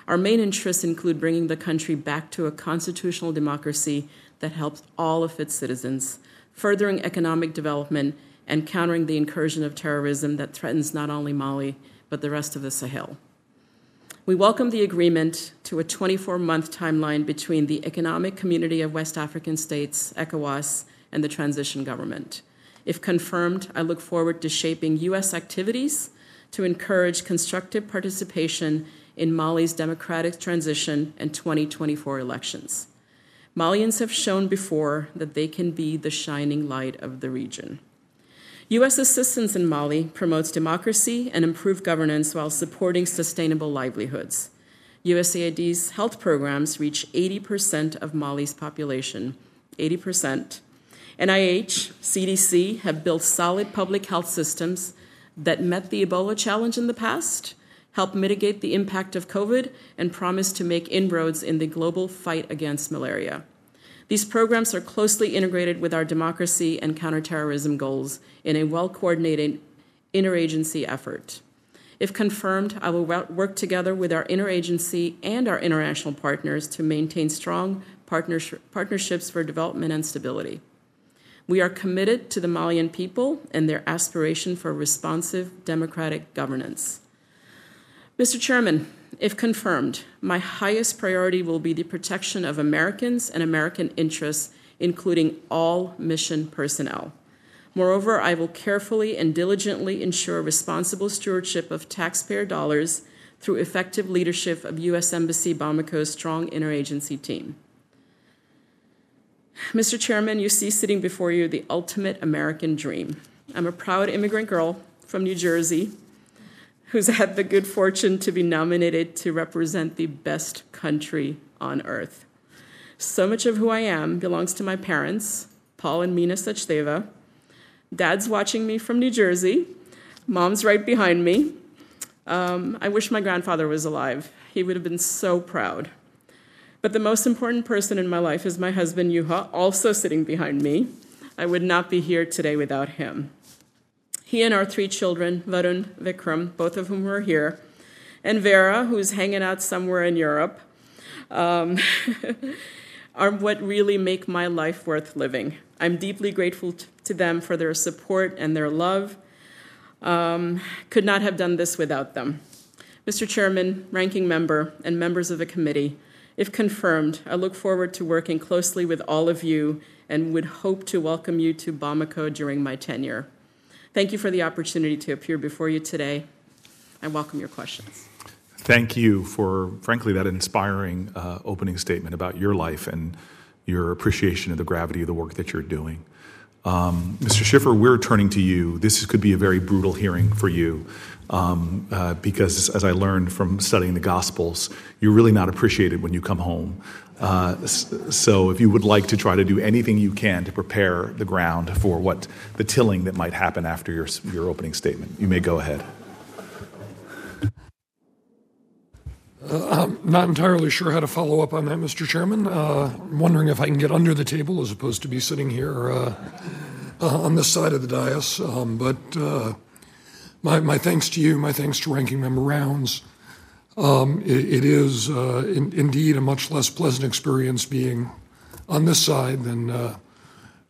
Our main interests include bringing the country back to a constitutional democracy that helps all of its citizens, furthering economic development, and countering the incursion of terrorism that threatens not only Mali, but the rest of the Sahel. We welcome the agreement to a 24 month timeline between the Economic Community of West African States, ECOWAS, and the transition government. If confirmed, I look forward to shaping U.S. activities to encourage constructive participation in Mali's democratic transition and 2024 elections. Malians have shown before that they can be the shining light of the region. U.S. assistance in Mali promotes democracy and improved governance while supporting sustainable livelihoods. USAID's health programs reach 80% of Mali's population, 80%. NIH, CDC have built solid public health systems that met the Ebola challenge in the past, help mitigate the impact of COVID, and promise to make inroads in the global fight against malaria. These programs are closely integrated with our democracy and counterterrorism goals in a well coordinated interagency effort. If confirmed, I will work together with our interagency and our international partners to maintain strong partnerships for development and stability. We are committed to the Malian people and their aspiration for responsive democratic governance. Mr. Chairman, if confirmed, my highest priority will be the protection of Americans and American interests, including all mission personnel. Moreover, I will carefully and diligently ensure responsible stewardship of taxpayer dollars through effective leadership of U.S. Embassy Bamako's strong interagency team. Mr. Chairman, you see sitting before you the ultimate American dream. I'm a proud immigrant girl from New Jersey who's had the good fortune to be nominated to represent the best country on earth. So much of who I am belongs to my parents, Paul and Mina Sachdeva. Dad's watching me from New Jersey. Mom's right behind me. Um, I wish my grandfather was alive. He would have been so proud. But the most important person in my life is my husband, Juha, also sitting behind me. I would not be here today without him. He and our three children, Varun, Vikram, both of whom are here, and Vera, who's hanging out somewhere in Europe, um, are what really make my life worth living. I'm deeply grateful to them for their support and their love. Um, could not have done this without them. Mr. Chairman, Ranking Member, and members of the committee, if confirmed, I look forward to working closely with all of you and would hope to welcome you to Bamako during my tenure. Thank you for the opportunity to appear before you today. I welcome your questions. Thank you for, frankly, that inspiring uh, opening statement about your life and your appreciation of the gravity of the work that you're doing. Um, Mr. Schiffer, we're turning to you. This could be a very brutal hearing for you um, uh, because, as I learned from studying the Gospels, you're really not appreciated when you come home. Uh, so, if you would like to try to do anything you can to prepare the ground for what the tilling that might happen after your, your opening statement, you may go ahead. Uh, I'm not entirely sure how to follow up on that, Mr. Chairman. Uh, I'm wondering if I can get under the table as opposed to be sitting here uh, uh on this side of the dais. Um, but uh, my, my, thanks to you, my thanks to Ranking Member Rounds. Um, it, is uh, in, indeed a much less pleasant experience being on this side than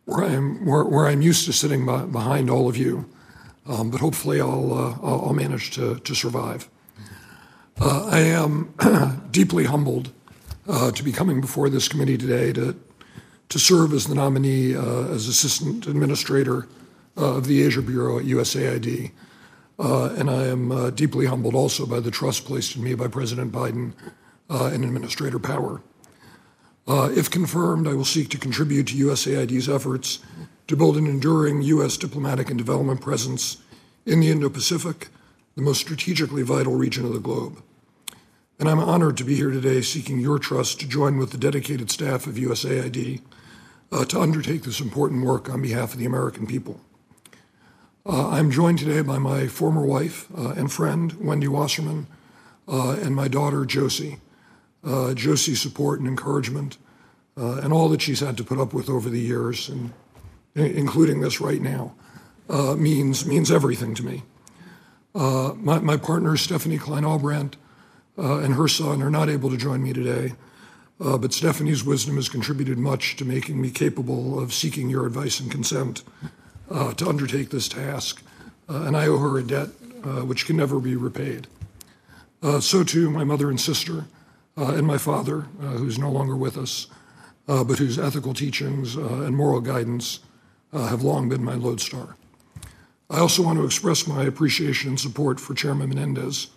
where, I'm, where, I'm used to sitting behind all of you. Um, but hopefully I'll, I'll manage to, survive. Uh, I am deeply humbled uh, to be coming before this committee today to, serve as the nominee uh, as Assistant Administrator uh, of the Asia Bureau at USAID. Uh, and I am uh, deeply humbled also by the trust placed in me by President Biden and Administrator Power. if confirmed, I will seek to contribute to USAID's efforts to build an enduring U.S. diplomatic and development presence in the Indo Pacific the most strategically vital region of the globe. And I'm honored to be here today seeking your trust to join with the dedicated staff of USAID uh, to undertake this important work on behalf of the American people. Uh, I'm joined today by my former wife uh, and friend, Wendy Wasserman, uh, and my daughter, Josie. Uh, Josie's support and encouragement, uh, and all that she's had to put up with over the years, and including this right now, means, means everything to me. Uh, my, my, partner, Stephanie Kleine-Ahlbrandt, uh, and her son are not able to join me today, uh, but Stephanie's wisdom has contributed much to making me capable of seeking your advice and consent uh, to undertake this task. Uh, and I owe her a debt uh, which can never be repaid. so, too, my mother and sister, and my father, who's no longer with us, but whose ethical teachings and moral guidance uh, have long been my lodestar. I also want to express my appreciation and support for Chairman Menendez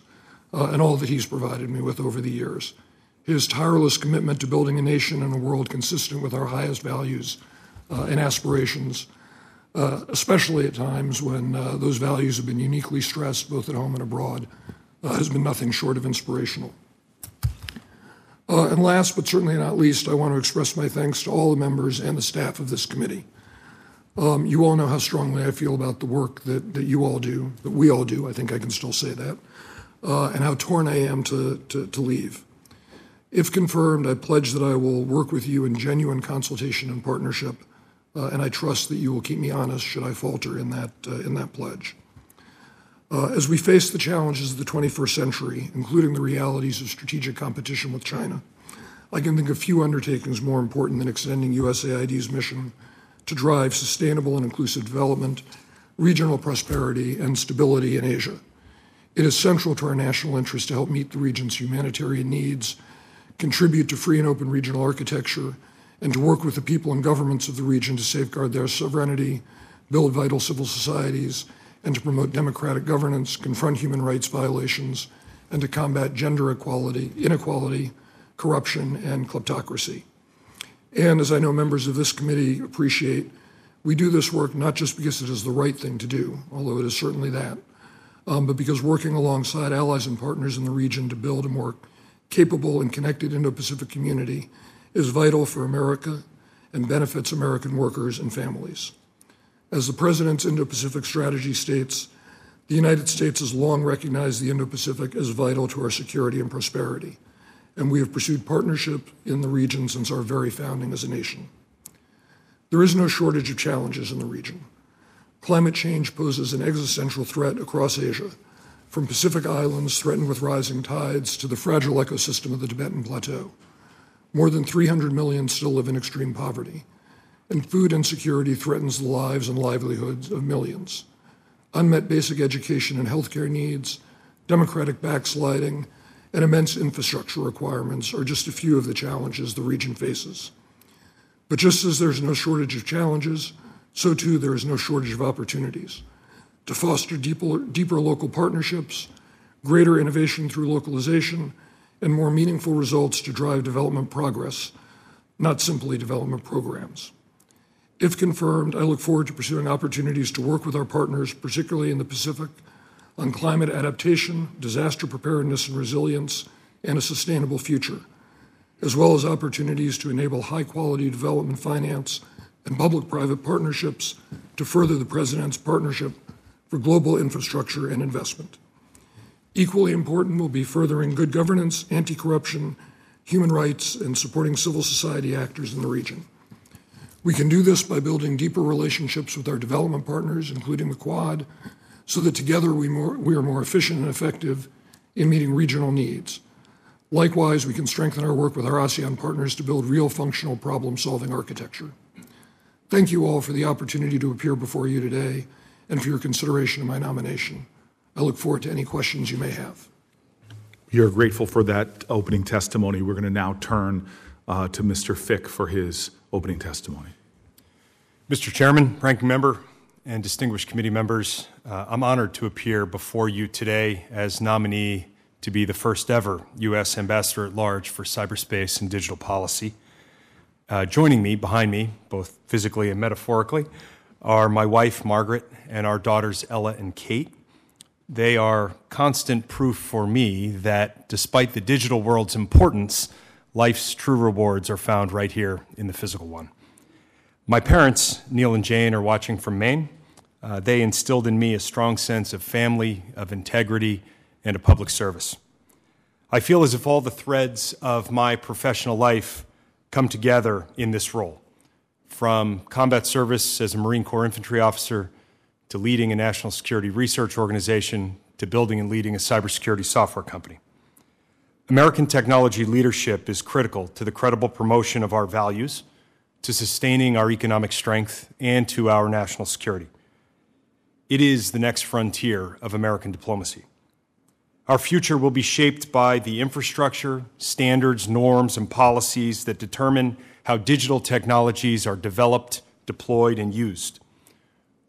uh, and all that he's provided me with over the years. His tireless commitment to building a nation and a world consistent with our highest values uh, and aspirations, uh, especially at times when uh, those values have been uniquely stressed both at home and abroad, uh, has been nothing short of inspirational. Uh, and last but certainly not least, I want to express my thanks to all the members and the staff of this committee. Um, you all know how strongly I feel about the work that, you all do, that we all do, I think I can still say that, uh, and how torn I am to, leave. If confirmed, I pledge that I will work with you in genuine consultation and partnership, uh, and I trust that you will keep me honest should I falter in that, uh, in that pledge. Uh, as we face the challenges of the 21st century, including the realities of strategic competition with China, I can think of few undertakings more important than extending USAID's mission to drive sustainable and inclusive development, regional prosperity, and stability in Asia. It is central to our national interest to help meet the region's humanitarian needs, contribute to free and open regional architecture, and to work with the people and governments of the region to safeguard their sovereignty, build vital civil societies, and to promote democratic governance, confront human rights violations, and to combat gender equality, inequality, corruption, and kleptocracy. And as I know members of this committee appreciate, we do this work not just because it is the right thing to do, although it is certainly that, um, but because working alongside allies and partners in the region to build a more capable and connected Indo Pacific community is vital for America and benefits American workers and families. As the President's Indo Pacific strategy states, the United States has long recognized the Indo Pacific as vital to our security and prosperity, and we have pursued partnership in the region since our very founding as a nation. There is no shortage of challenges in the region. Climate change poses an existential threat across Asia, from Pacific islands threatened with rising tides to the fragile ecosystem of the Tibetan Plateau. More than 300 million still live in extreme poverty and food insecurity threatens the lives and livelihoods of millions. Unmet basic education and healthcare needs, democratic backsliding, and immense infrastructure requirements are just a few of the challenges the region faces. But just as there's no shortage of challenges, so too there is no shortage of opportunities to foster deeper, deeper local partnerships, greater innovation through localization, and more meaningful results to drive development progress, not simply development programs. If confirmed, I look forward to pursuing opportunities to work with our partners, particularly in the Pacific, on climate adaptation, disaster preparedness and resilience, and a sustainable future, as well as opportunities to enable high quality development finance and public private partnerships to further the President's partnership for global infrastructure and investment. Equally important will be furthering good governance, anti corruption, human rights, and supporting civil society actors in the region. We can do this by building deeper relationships with our development partners, including the Quad, so that together we, more, we are more efficient and effective in meeting regional needs. Likewise, we can strengthen our work with our ASEAN partners to build real functional problem solving architecture. Thank you all for the opportunity to appear before you today and for your consideration of my nomination. I look forward to any questions you may have. We are grateful for that opening testimony. We're going to now turn uh, to Mr. Fick for his opening testimony. Mr. Chairman, ranking member, and distinguished committee members, uh, I'm honored to appear before you today as nominee to be the first ever U.S. Ambassador at Large for Cyberspace and Digital Policy. Uh, joining me, behind me, both physically and metaphorically, are my wife, Margaret, and our daughters, Ella and Kate. They are constant proof for me that despite the digital world's importance, life's true rewards are found right here in the physical one. My parents, Neil and Jane, are watching from Maine. Uh, they instilled in me a strong sense of family, of integrity, and of public service. I feel as if all the threads of my professional life come together in this role from combat service as a Marine Corps infantry officer to leading a national security research organization to building and leading a cybersecurity software company. American technology leadership is critical to the credible promotion of our values, to sustaining our economic strength, and to our national security. It is the next frontier of American diplomacy. Our future will be shaped by the infrastructure, standards, norms, and policies that determine how digital technologies are developed, deployed, and used.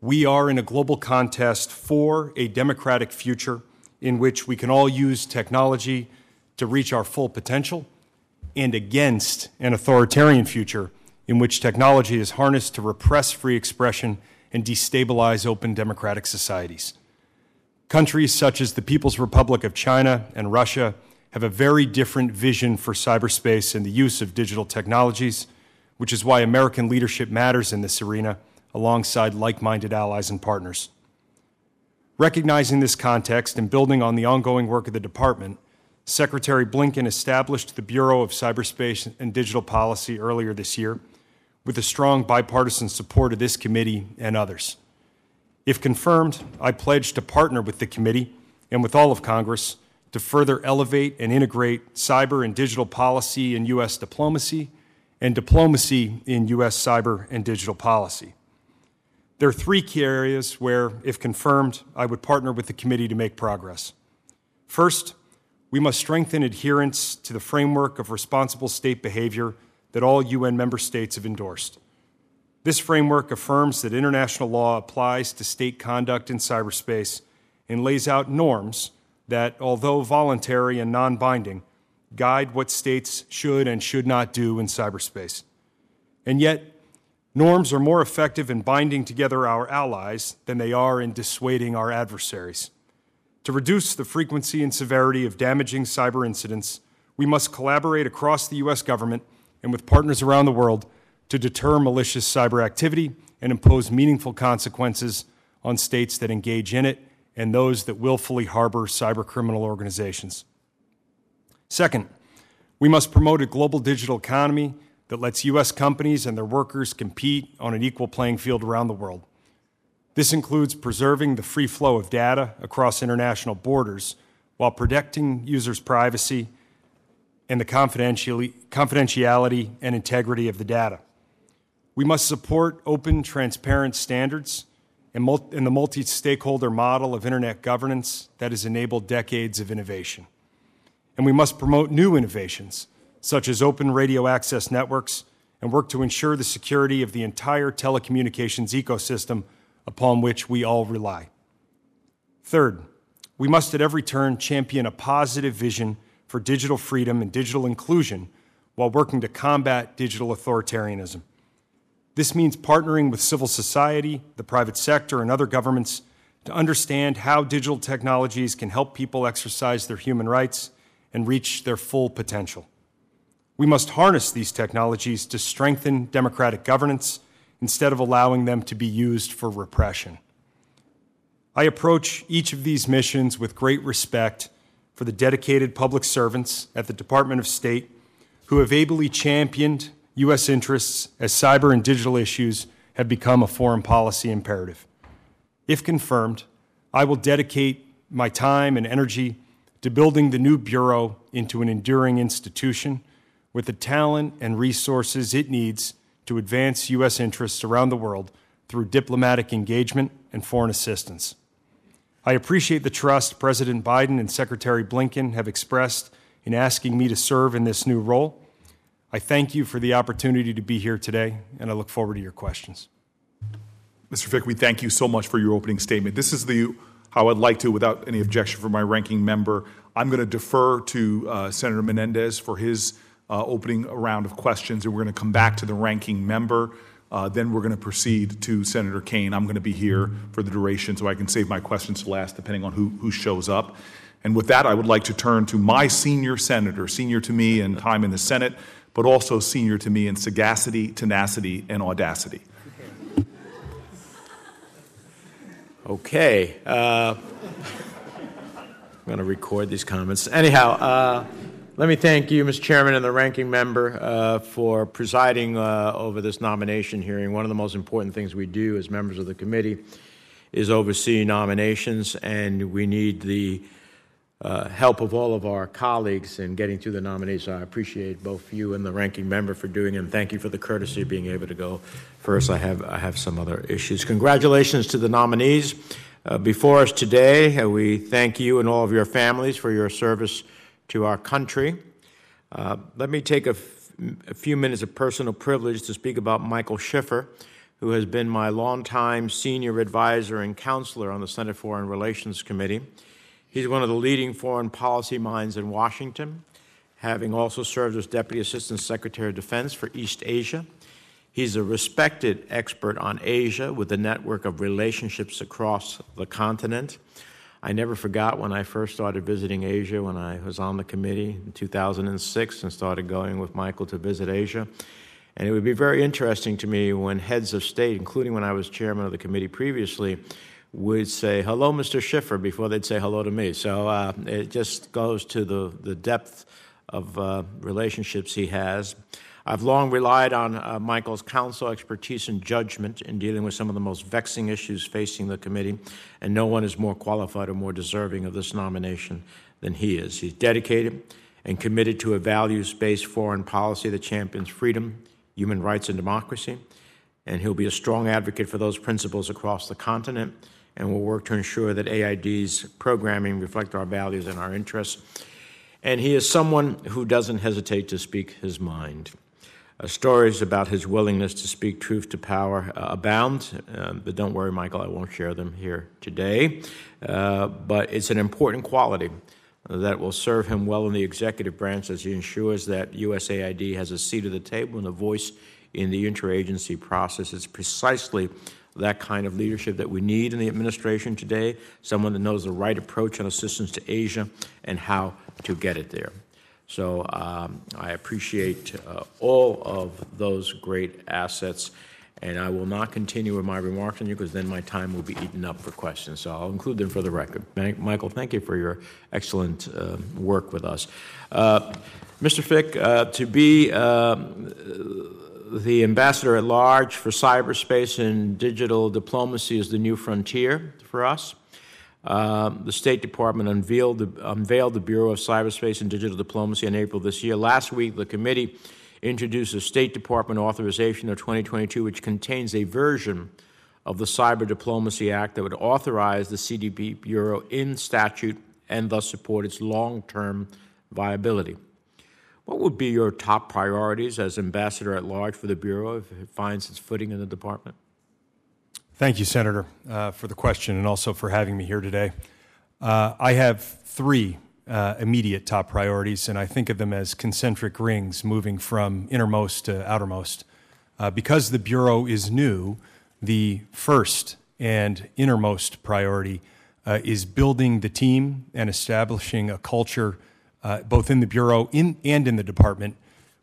We are in a global contest for a democratic future in which we can all use technology to reach our full potential and against an authoritarian future in which technology is harnessed to repress free expression and destabilize open democratic societies. Countries such as the People's Republic of China and Russia have a very different vision for cyberspace and the use of digital technologies, which is why American leadership matters in this arena alongside like minded allies and partners. Recognizing this context and building on the ongoing work of the Department, Secretary Blinken established the Bureau of Cyberspace and Digital Policy earlier this year with the strong bipartisan support of this committee and others. If confirmed, I pledge to partner with the committee and with all of Congress to further elevate and integrate cyber and digital policy in U.S. diplomacy and diplomacy in U.S. cyber and digital policy. There are three key areas where, if confirmed, I would partner with the committee to make progress. First, we must strengthen adherence to the framework of responsible state behavior that all UN member states have endorsed. This framework affirms that international law applies to state conduct in cyberspace and lays out norms that, although voluntary and non binding, guide what states should and should not do in cyberspace. And yet, Norms are more effective in binding together our allies than they are in dissuading our adversaries. To reduce the frequency and severity of damaging cyber incidents, we must collaborate across the U.S. government and with partners around the world to deter malicious cyber activity and impose meaningful consequences on states that engage in it and those that willfully harbor cyber criminal organizations. Second, we must promote a global digital economy that lets U.S. companies and their workers compete on an equal playing field around the world. This includes preserving the free flow of data across international borders while protecting users' privacy and the confidentiality and integrity of the data. We must support open, transparent standards and, the multi stakeholder model of Internet governance that has enabled decades of innovation. And we must promote new innovations such as open radio access networks, and work to ensure the security of the entire telecommunications ecosystem upon which we all rely. Third, we must at every turn champion a positive vision for digital freedom and digital inclusion while working to combat digital authoritarianism. This means partnering with civil society, the private sector, and other governments to understand how digital technologies can help people exercise their human rights and reach their full potential. We must harness these technologies to strengthen democratic governance instead of allowing them to be used for repression. I approach each of these missions with great respect for the dedicated public servants at the Department of State who have ably championed U.S. interests as cyber and digital issues have become a foreign policy imperative. If confirmed, I will dedicate my time and energy to building the new Bureau into an enduring institution with the talent and resources it needs to advance U.S. interests around the world through diplomatic engagement and foreign assistance. I appreciate the trust President Biden and Secretary Blinken have expressed in asking me to serve in this new role. I thank you for the opportunity to be here today, and I look forward to your questions. Mr. Fick, we thank you so much for your opening statement. This is the how I'd like to, without any objection from my ranking member, I'm going to defer to uh, Senator Menendez for his opening a round of questions, and we're going to come back to the ranking member. Uh, then we're going to proceed to Senator Kaine. I'm going to be here for the duration so I can save my questions to last, depending on who, who shows up. And with that, I would like to turn to my senior senator, senior to me in time in the Senate, but also senior to me in sagacity, tenacity, and audacity. Okay. Uh, I'm going to record these comments. Anyhow, uh, let me thank you, Mr. Chairman, and the ranking member uh, for presiding uh, over this nomination hearing. One of the most important things we do as members of the committee is oversee nominations, and we need the uh, help of all of our colleagues in getting through the nominees. I appreciate both you and the ranking member for doing it, and thank you for the courtesy of being able to go first. I have, I have some other issues. Congratulations to the nominees. Uh, before us today, uh, we thank you and all of your families for your service to our country. Uh, let me take a, f- a few minutes of personal privilege to speak about Michael Schiffer, who has been my longtime senior advisor and counselor on the Senate Foreign Relations Committee. He's one of the leading foreign policy minds in Washington, having also served as Deputy Assistant Secretary of Defense for East Asia. He's a respected expert on Asia with a network of relationships across the continent. I never forgot when I first started visiting Asia when I was on the committee in 2006 and started going with Michael to visit Asia. And it would be very interesting to me when heads of state, including when I was chairman of the committee previously, would say, hello, Mr. Schiffer, before they'd say hello to me. So uh, it just goes to the, the depth of uh, relationships he has. I've long relied on uh, Michael's counsel, expertise, and judgment in dealing with some of the most vexing issues facing the committee, and no one is more qualified or more deserving of this nomination than he is. He's dedicated and committed to a values based foreign policy that champions freedom, human rights, and democracy, and he'll be a strong advocate for those principles across the continent and will work to ensure that AID's programming reflect our values and our interests. And he is someone who doesn't hesitate to speak his mind. Uh, stories about his willingness to speak truth to power uh, abound, uh, but don't worry, Michael, I won't share them here today. Uh, but it's an important quality that will serve him well in the executive branch as he ensures that USAID has a seat at the table and a voice in the interagency process. It's precisely that kind of leadership that we need in the administration today, someone that knows the right approach on assistance to Asia and how to get it there. So um, I appreciate uh, all of those great assets, and I will not continue with my remarks on you because then my time will be eaten up for questions. So I'll include them for the record. Michael, thank you for your excellent uh, work with us. Uh, Mr. Fick, uh, to be um, the ambassador at large for cyberspace and digital diplomacy is the new frontier for us. Uh, the State Department unveiled the, unveiled the Bureau of Cyberspace and Digital Diplomacy in April this year. Last week, the committee introduced a State Department authorization of 2022, which contains a version of the Cyber Diplomacy Act that would authorize the CDP Bureau in statute and thus support its long term viability. What would be your top priorities as ambassador at large for the Bureau if it finds its footing in the department? Thank you, Senator, uh, for the question and also for having me here today. Uh, I have three uh, immediate top priorities, and I think of them as concentric rings moving from innermost to outermost. Uh, because the Bureau is new, the first and innermost priority uh, is building the team and establishing a culture uh, both in the Bureau in, and in the department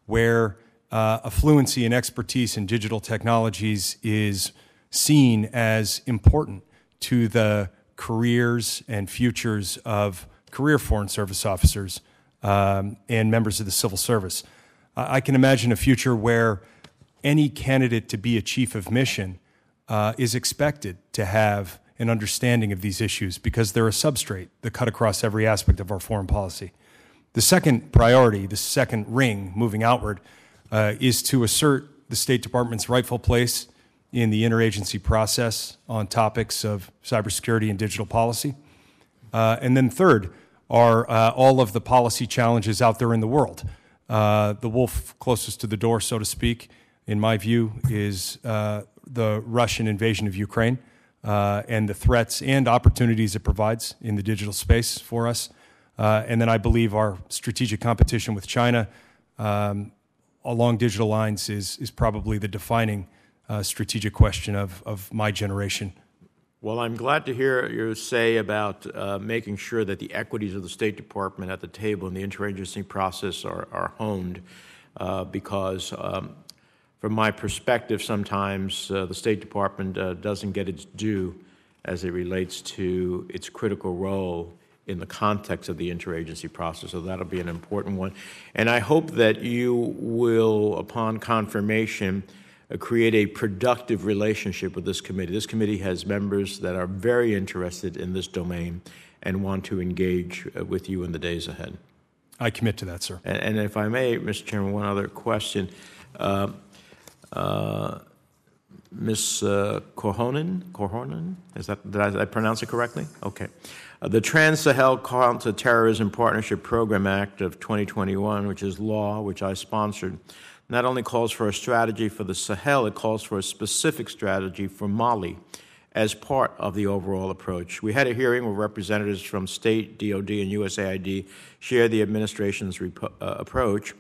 where a fluency and expertise in digital technologies is seen as important to the careers and futures of career Foreign Service officers um, and members of the civil service. I can imagine a future where any candidate to be a chief of mission uh, is expected to have an understanding of these issues because they're a substrate that cut across every aspect of our foreign policy. The second priority, the second ring moving outward, uh, is to assert the State Department's rightful place in the interagency process on topics of cybersecurity and digital policy. Uh, and then, third, are uh, all of the policy challenges out there in the world. Uh, the wolf closest to the door, so to speak, in my view, is uh, the Russian invasion of Ukraine uh, and the threats and opportunities it provides in the digital space for us. Uh, and then I believe our strategic competition with China um, along digital lines is, is probably the defining uh, strategic question of, of my generation. Well, I'm glad to hear you say about uh, making sure that the equities of the State Department at the table in the interagency process are, are honed, uh, because um, from my perspective, sometimes uh, the State Department uh, doesn't get its due as it relates to its critical role in the context of the interagency process. So that'll be an important one. And I hope that you will, upon confirmation, create a productive relationship with this committee. This committee has members that are very interested in this domain and want to engage uh, with you in the days ahead. I commit to that, sir. And, and if I may, Mr. Chairman, one other question. Uh, uh, Ms. Uh, Korhonen, Korhonen, is that did I, did I, pronounce it correctly? Okay. Uh, the Trans-Sahel Counterterrorism Partnership Program Act of 2021, which is law, which I sponsored, not only calls for a strategy for the Sahel, it calls for a specific strategy for Mali as part of the overall approach. We had a hearing where representatives from state, DOD, and USAID shared the administration's uh, approach.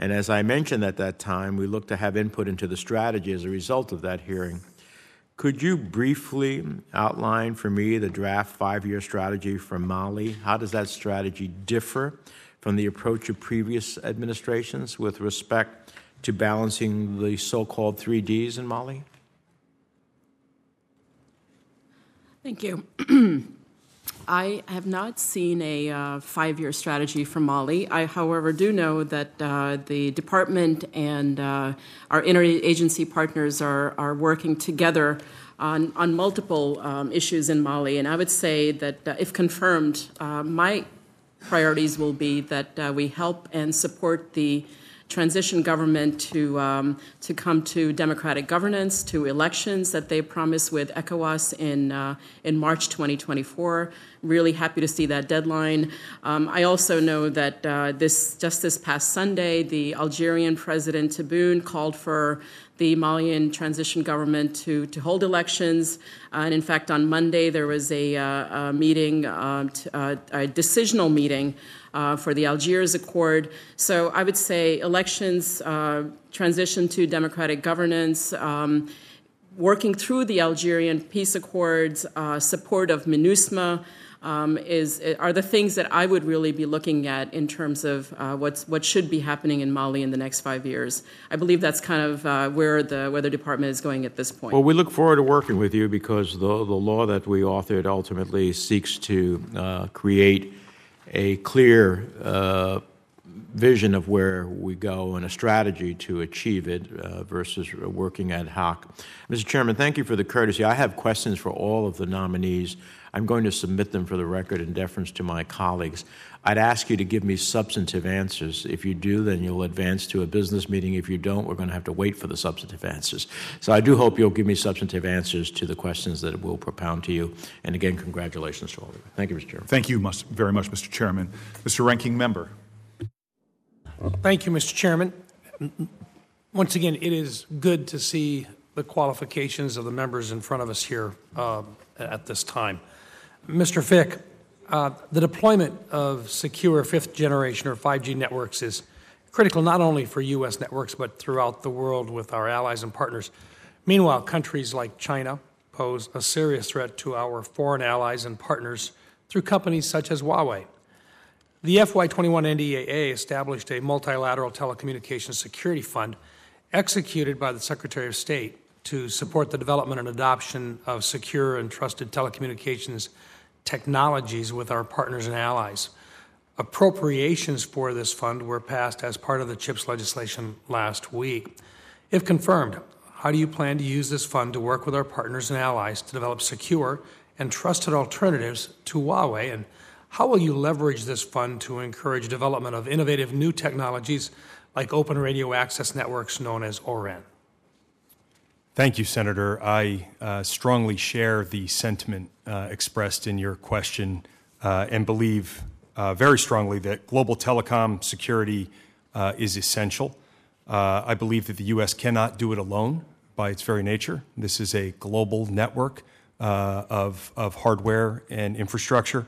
And as I mentioned at that time, we looked to have input into the strategy as a result of that hearing. Could you briefly outline for me the draft five year strategy for Mali? How does that strategy differ from the approach of previous administrations with respect to balancing the so called three Ds in Mali? Thank you. I have not seen a uh, five year strategy for Mali. I, however, do know that uh, the department and uh, our interagency partners are, are working together on, on multiple um, issues in Mali. And I would say that uh, if confirmed, uh, my priorities will be that uh, we help and support the transition government to, um, to come to democratic governance, to elections that they promised with ECOWAS in, uh, in March 2024. Really happy to see that deadline. Um, I also know that uh, this just this past Sunday, the Algerian President Tebboune called for the Malian transition government to, to hold elections. Uh, and in fact, on Monday, there was a, uh, a meeting, t- uh, a decisional meeting uh, for the Algiers Accord. So I would say elections, uh, transition to democratic governance. Um, working through the Algerian peace accords, support of MINUSMA, um, is are the things that I would really be looking at in terms of uh, what's what should be happening in Mali in the next five years. I believe that's kind of uh, where the weather department is going at this point. Well, we look forward to working with you because the the law that we authored ultimately seeks to uh, create a clear uh, vision of where we go and a strategy to achieve it uh, versus working ad hoc. Mr. Chairman, thank you for the courtesy. I have questions for all of the nominees. I'm going to submit them for the record in deference to my colleagues. I'd ask you to give me substantive answers. If you do, then you'll advance to a business meeting. If you don't, we're going to have to wait for the substantive answers. So I do hope you'll give me substantive answers to the questions that we'll propound to you. And again, congratulations to all of you. Thank you, Mr. Chairman. Thank you very much, Mr. Chairman. Mr. Ranking Member. Thank you, Mr. Chairman. Once again, it is good to see the qualifications of the members in front of us here uh, at this time. Mr. Fick, uh, the deployment of secure fifth generation or 5G networks is critical not only for U.S. networks but throughout the world with our allies and partners. Meanwhile, countries like China pose a serious threat to our foreign allies and partners through companies such as Huawei. The FY21 NDAA established a multilateral telecommunications security fund executed by the Secretary of State to support the development and adoption of secure and trusted telecommunications technologies with our partners and allies. Appropriations for this fund were passed as part of the CHIPS legislation last week. If confirmed, how do you plan to use this fund to work with our partners and allies to develop secure and trusted alternatives to Huawei? And how will you leverage this fund to encourage development of innovative new technologies like open radio access networks known as ORAN? Thank you, Senator. I uh, strongly share the sentiment uh, expressed in your question uh, and believe uh, very strongly that global telecom security uh, is essential. Uh, I believe that the U.S. cannot do it alone by its very nature. This is a global network of, of hardware and infrastructure.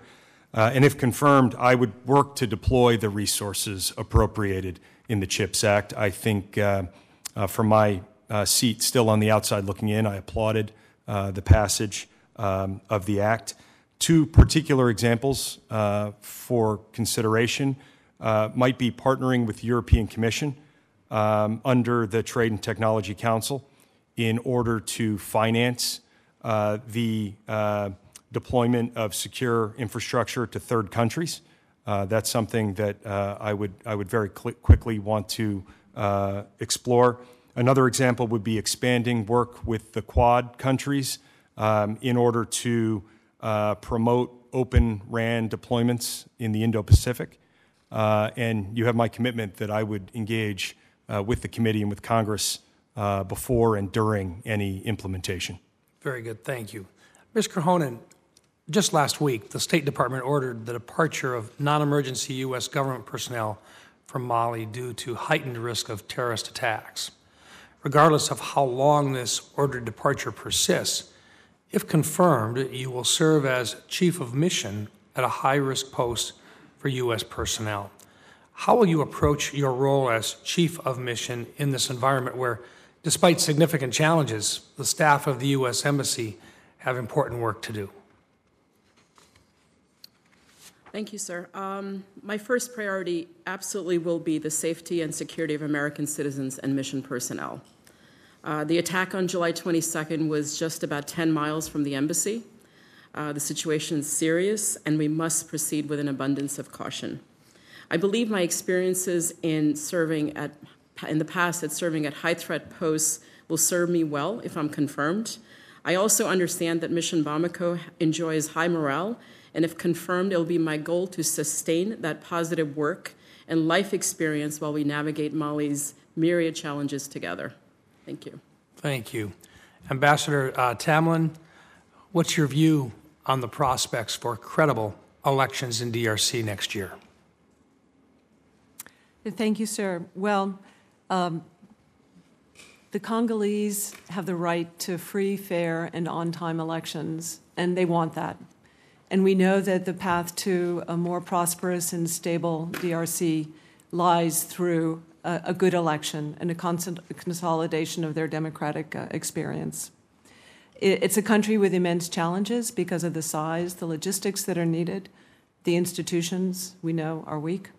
and if confirmed, I would work to deploy the resources appropriated in the CHIPS Act. I think, from my uh, seat still on the outside looking in, I applauded uh, the passage um, of the act. Two particular examples uh, for consideration uh, might be partnering with the European Commission um, under the Trade and Technology Council in order to finance uh, the uh, deployment of secure infrastructure to third countries. that's something that I would I would very quickly want to explore. Another example would be expanding work with the Quad countries um, in order to uh, promote open RAN deployments in the Indo Pacific. Uh, and you have my commitment that I would engage uh, with the committee and with Congress uh, before and during any implementation. Very good. Thank you. Ms. Korhonen, just last week, the State Department ordered the departure of non emergency U.S. government personnel from Mali due to heightened risk of terrorist attacks. Regardless of how long this ordered departure persists, if confirmed, you will serve as Chief of Mission at a high risk post for U.S. personnel. How will you approach your role as Chief of Mission in this environment where, despite significant challenges, the staff of the U.S. Embassy have important work to do? Thank you, sir. Um, my first priority absolutely will be the safety and security of American citizens and mission personnel. Uh, the attack on July 22nd was just about 10 miles from the embassy. Uh, the situation is serious, and we must proceed with an abundance of caution. I believe my experiences in serving at in the past at serving at high threat posts will serve me well if I'm confirmed. I also understand that Mission Bamako enjoys high morale, and if confirmed, it will be my goal to sustain that positive work and life experience while we navigate Mali's myriad challenges together. Thank you. Thank you. Ambassador uh, Tamlin, what's your view on the prospects for credible elections in DRC next year? Thank you, sir. Well, um, the Congolese have the right to free, fair, and on time elections, and they want that. And we know that the path to a more prosperous and stable DRC lies through a, a good election and a constant consolidation of their democratic uh, experience. It, it's a country with immense challenges because of the size, the logistics that are needed, the institutions we know are weak.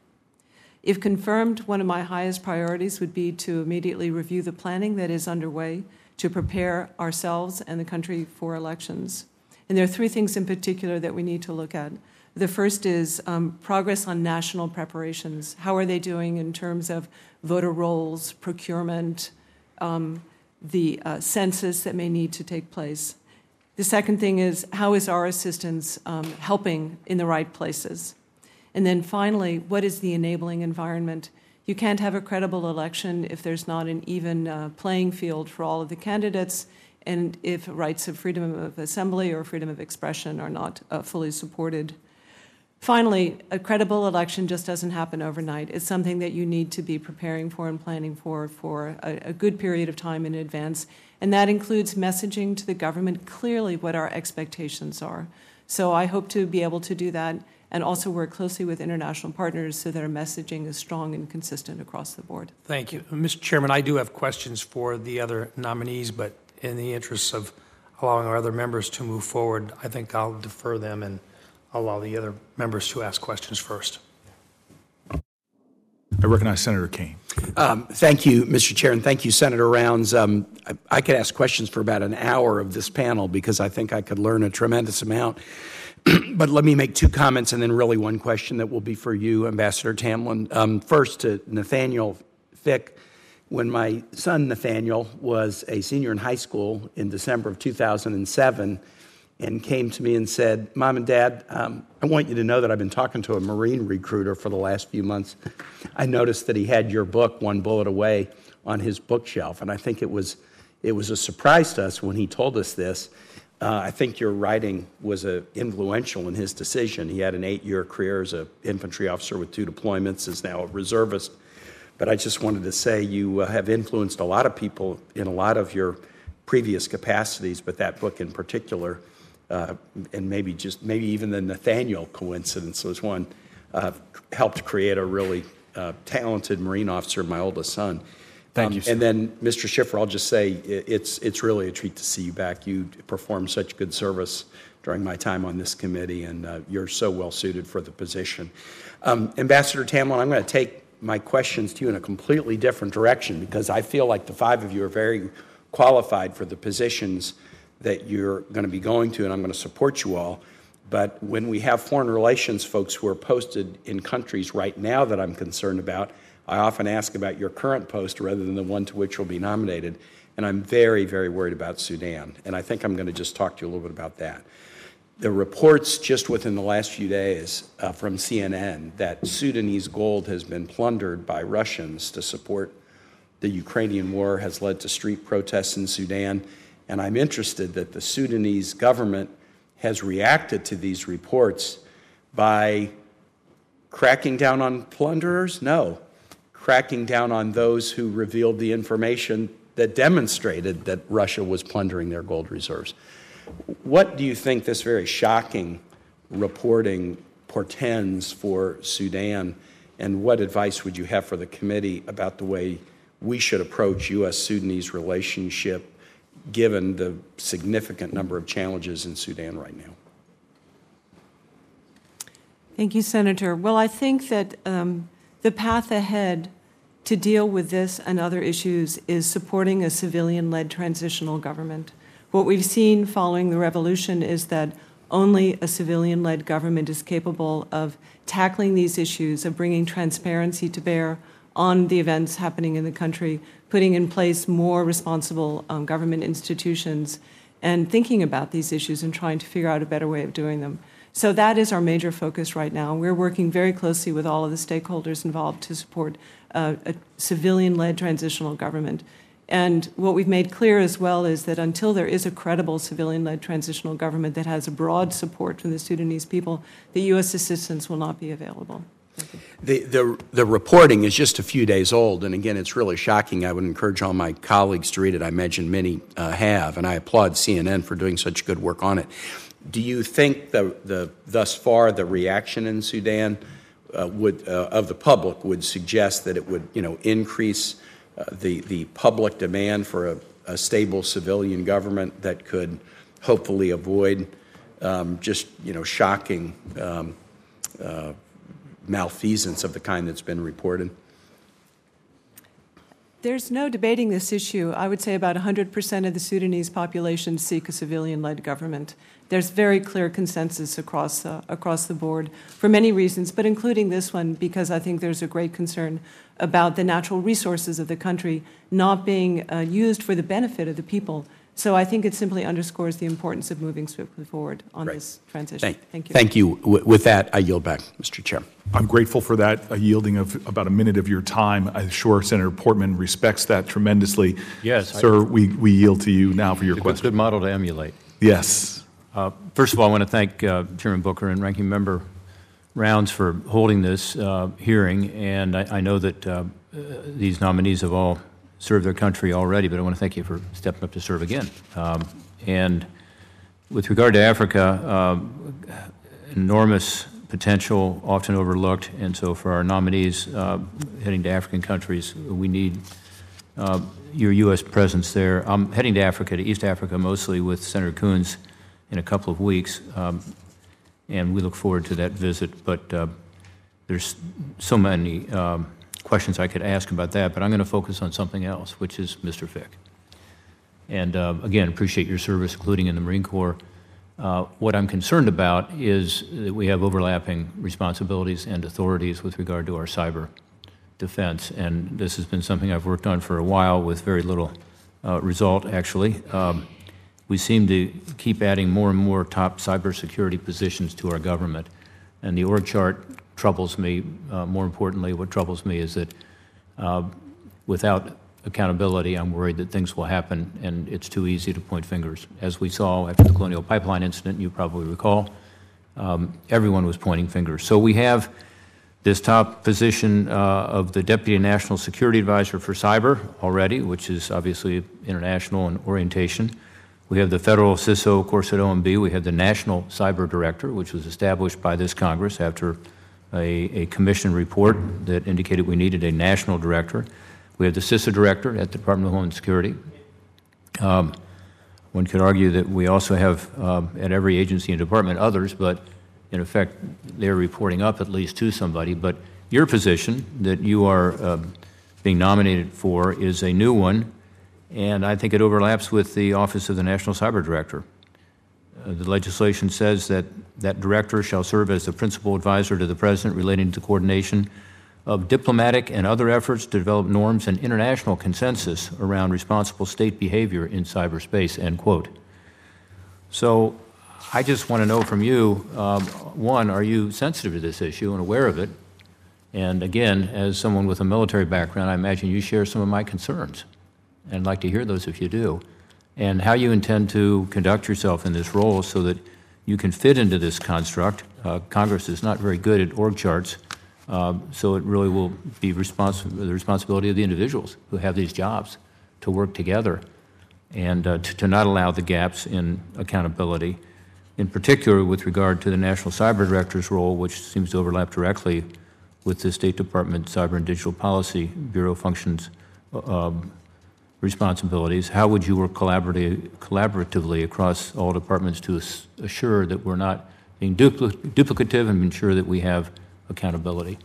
If confirmed, one of my highest priorities would be to immediately review the planning that is underway to prepare ourselves and the country for elections. And there are three things in particular that we need to look at. The first is um, progress on national preparations. How are they doing in terms of voter rolls, procurement, um, the uh, census that may need to take place? The second thing is how is our assistance um, helping in the right places? And then finally, what is the enabling environment? You can't have a credible election if there's not an even uh, playing field for all of the candidates and if rights of freedom of assembly or freedom of expression are not uh, fully supported. Finally, a credible election just doesn't happen overnight. It's something that you need to be preparing for and planning for for a, a, good period of time in advance. And that includes messaging to the government clearly what our expectations are. So I hope to be able to do that and also work closely with international partners so that our messaging is strong and consistent across the board. Thank you. Mr. Chairman, I do have questions for the other nominees, but in the interest of allowing our other members to move forward, I think I'll defer them and allow the other members to ask questions first. I recognize Senator Kaine. Um, thank you, Mr. Chair, and thank you, Senator Rounds. Um, I, I, could ask questions for about an hour of this panel because I think I could learn a tremendous amount. but let me make two comments and then really one question that will be for you, Ambassador Tamlin. Um, first, to Nathaniel Fick. When my son Nathaniel was a senior in high school in December of 2007, and came to me and said, Mom and Dad, um, I want you to know that I've been talking to a Marine recruiter for the last few months. I noticed that he had your book, One Bullet Away, on his bookshelf. And I think it was, it was a surprise to us when he told us this. Uh, I think your writing was uh, influential in his decision. He had an eight year career as an infantry officer with two deployments, is now a reservist. But I just wanted to say you uh, have influenced a lot of people in a lot of your previous capacities, but that book in particular uh, and maybe just maybe even the Nathaniel coincidence was one, uh, helped create a really uh, talented Marine officer, my oldest son. Thank um, you. Sir. And then, Mr. Schiffer, I'll just say it's it's really a treat to see you back. You performed such good service during my time on this committee, and uh, you're so well suited for the position. Um, Ambassador Tamlin, I'm going to take my questions to you in a completely different direction because I feel like the five of you are very qualified for the positions that you're going to be going to, and I'm going to support you all. But when we have foreign relations folks who are posted in countries right now that I'm concerned about, I often ask about your current post rather than the one to which you'll be nominated. And I'm very, very worried about Sudan. And I think I'm going to just talk to you a little bit about that. The reports just within the last few days uh, from CNN that Sudanese gold has been plundered by Russians to support the Ukrainian war has led to street protests in Sudan and I'm interested that the Sudanese government has reacted to these reports by cracking down on plunderers? No. cracking down on those who revealed the information that demonstrated that Russia was plundering their gold reserves. What do you think this very shocking reporting portends for Sudan, and what advice would you have for the committee about the way we should approach U.S. Sudanese relationship given the significant number of challenges in Sudan right now? Thank you, Senator. Well, I think that um, the path ahead to deal with this and other issues is supporting a civilian led transitional government. What we've seen following the revolution is that only a civilian led government is capable of tackling these issues, of bringing transparency to bear on the events happening in the country, putting in place more responsible um, government institutions, and thinking about these issues and trying to figure out a better way of doing them. So that is our major focus right now. We're working very closely with all of the stakeholders involved to support uh, a civilian led transitional government. And what we've made clear as well is that until there is a credible civilian led transitional government that has a broad support from the Sudanese people, the U.S. assistance will not be available. The, the, the, reporting is just a few days old, and again, it's really shocking. I would encourage all my colleagues to read it. I imagine many uh, have, and I applaud CNN for doing such good work on it. Do you think the, the thus far the reaction in Sudan uh, would uh, of the public would suggest that it would you know increase the the public demand for a, a, stable civilian government that could hopefully avoid um, just you know shocking um, uh, malfeasance of the kind that's been reported? There's no debating this issue. I would say about 100% of the Sudanese population seek a civilian led government. There's very clear consensus across, uh, across the board for many reasons, but including this one, because I think there's a great concern about the natural resources of the country not being uh, used for the benefit of the people. So I think it simply underscores the importance of moving swiftly forward on right. this transition. Thank, Thank, you. Thank you. with that, I yield back, Mr. Chair. I'm grateful for that a yielding of about a minute of your time. I'm sure Senator Portman respects that tremendously. Yes. Sir, we, we yield to you now for your question. Good model to emulate. Yes. Uh, first of all, I want to thank uh, Chairman Booker and Ranking Member Rounds for holding this uh, hearing, and I, I know that uh, these nominees have all served their country already, but I want to thank you for stepping up to serve again. Um, and with regard to Africa, um, enormous potential, often overlooked, and so for our nominees uh, heading to African countries, we need uh, your U.S. presence there. I'm heading to Africa, to East Africa, mostly with Senator Coons in a couple of weeks, um, and we look forward to that visit. But uh, there's so many um, questions I could ask about that, but I'm going to focus on something else, which is Mr. Fick. And uh, again, appreciate your service, including in the Marine Corps. Uh, what I'm concerned about is that we have overlapping responsibilities and authorities with regard to our cyber defense. And this has been something I've worked on for a while with very little uh, result, actually. Um, we seem to keep adding more and more top cybersecurity positions to our government. And the org chart troubles me, uh, more importantly, what troubles me is that uh, without accountability, I'm worried that things will happen and it's too easy to point fingers. As we saw after the Colonial Pipeline incident, you probably recall, um, everyone was pointing fingers. So we have this top position uh, of the Deputy National Security Advisor for Cyber already, which is obviously international in orientation. We have the federal CISO, of course, at OMB. We have the National Cyber Director, which was established by this Congress after a, a commission report that indicated we needed a national director. We have the CISA director at the Department of Homeland Security. Um, one could argue that we also have um, at every agency and department others, but in effect, they're reporting up at least to somebody. But your position that you are uh, being nominated for is a new one, and I think it overlaps with the Office of the National Cyber Director. Uh, the legislation says that that director shall serve as the principal advisor to the president relating to coordination of diplomatic and other efforts to develop norms and international consensus around responsible state behavior in cyberspace, end quote. So I just want to know from you, um, one, are you sensitive to this issue and aware of it? And again, as someone with a military background, I imagine you share some of my concerns. And I'd like to hear those if you do and how you intend to conduct yourself in this role so that you can fit into this construct. Uh, Congress is not very good at org charts, Um, so it really will be respons- the responsibility of the individuals who have these jobs to work together and uh, to, to not allow the gaps in accountability, in particular with regard to the National Cyber Director's role, which seems to overlap directly with the State Department Cyber and Digital Policy Bureau functions um, responsibilities. How would you work collaboratively, across all departments to assure that we're not being dupli- duplicative and ensure that we have accountability?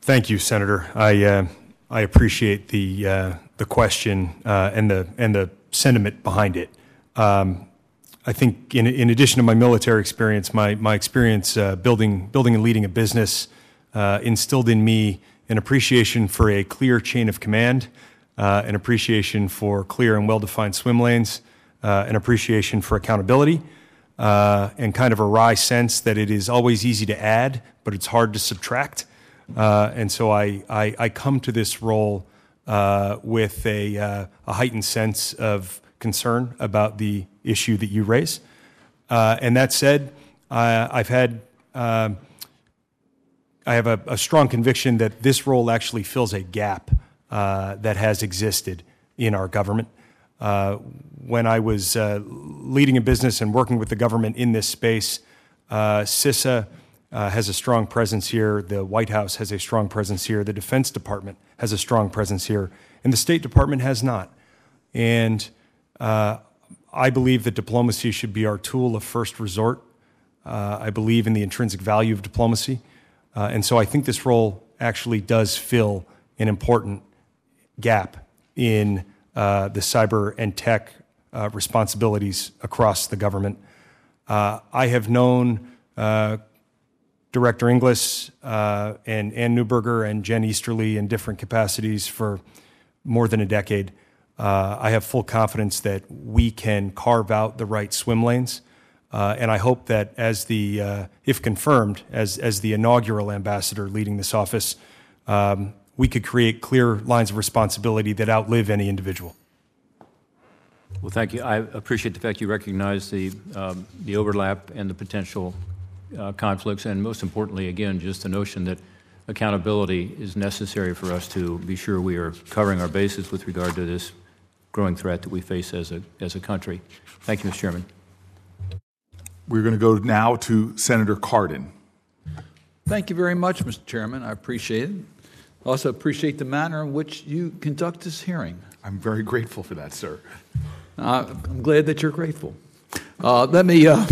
Thank you, Senator. I, uh, I appreciate the, uh, the question uh, and, the, and the sentiment behind it. Um, I think in, in addition to my military experience, my, my experience uh, building, building and leading a business uh, instilled in me an appreciation for a clear chain of command, uh, an appreciation for clear and well-defined swim lanes, uh, an appreciation for accountability, uh, and kind of a wry sense that it is always easy to add, but it's hard to subtract. Uh, and so I, I, I come to this role uh, with a, uh, a heightened sense of concern about the issue that you raise. And that said, I've had um, I have a, a, strong conviction that this role actually fills a gap uh, that has existed in our government. Uh, when I was uh, leading a business and working with the government in this space, uh, CISA uh, has a strong presence here. The White House has a strong presence here. The Defense Department has a strong presence here. And the State Department has not. And uh, I believe that diplomacy should be our tool of first resort. I believe in the intrinsic value of diplomacy. And so I think this role actually does fill an important gap in uh, the cyber and tech uh, responsibilities across the government. Uh, I have known uh, Director Inglis uh, and Ann Neuberger and Jen Easterly in different capacities for more than a decade. I have full confidence that we can carve out the right swim lanes uh, and I hope that as the, uh, if confirmed, as, as the inaugural ambassador leading this office, um, we could create clear lines of responsibility that outlive any individual. Well, thank you. I appreciate the fact you recognize the, um, the overlap and the potential uh, conflicts, and most importantly, again, just the notion that accountability is necessary for us to be sure we are covering our bases with regard to this growing threat that we face as a, as a country. Thank you, Mr. Chairman. We're going to go now to Senator Cardin. Thank you very much, Mr. Chairman. I appreciate it. Also appreciate the manner in which you conduct this hearing. I'm very grateful for that, sir. Uh, I'm glad that you're grateful. Uh, let me uh,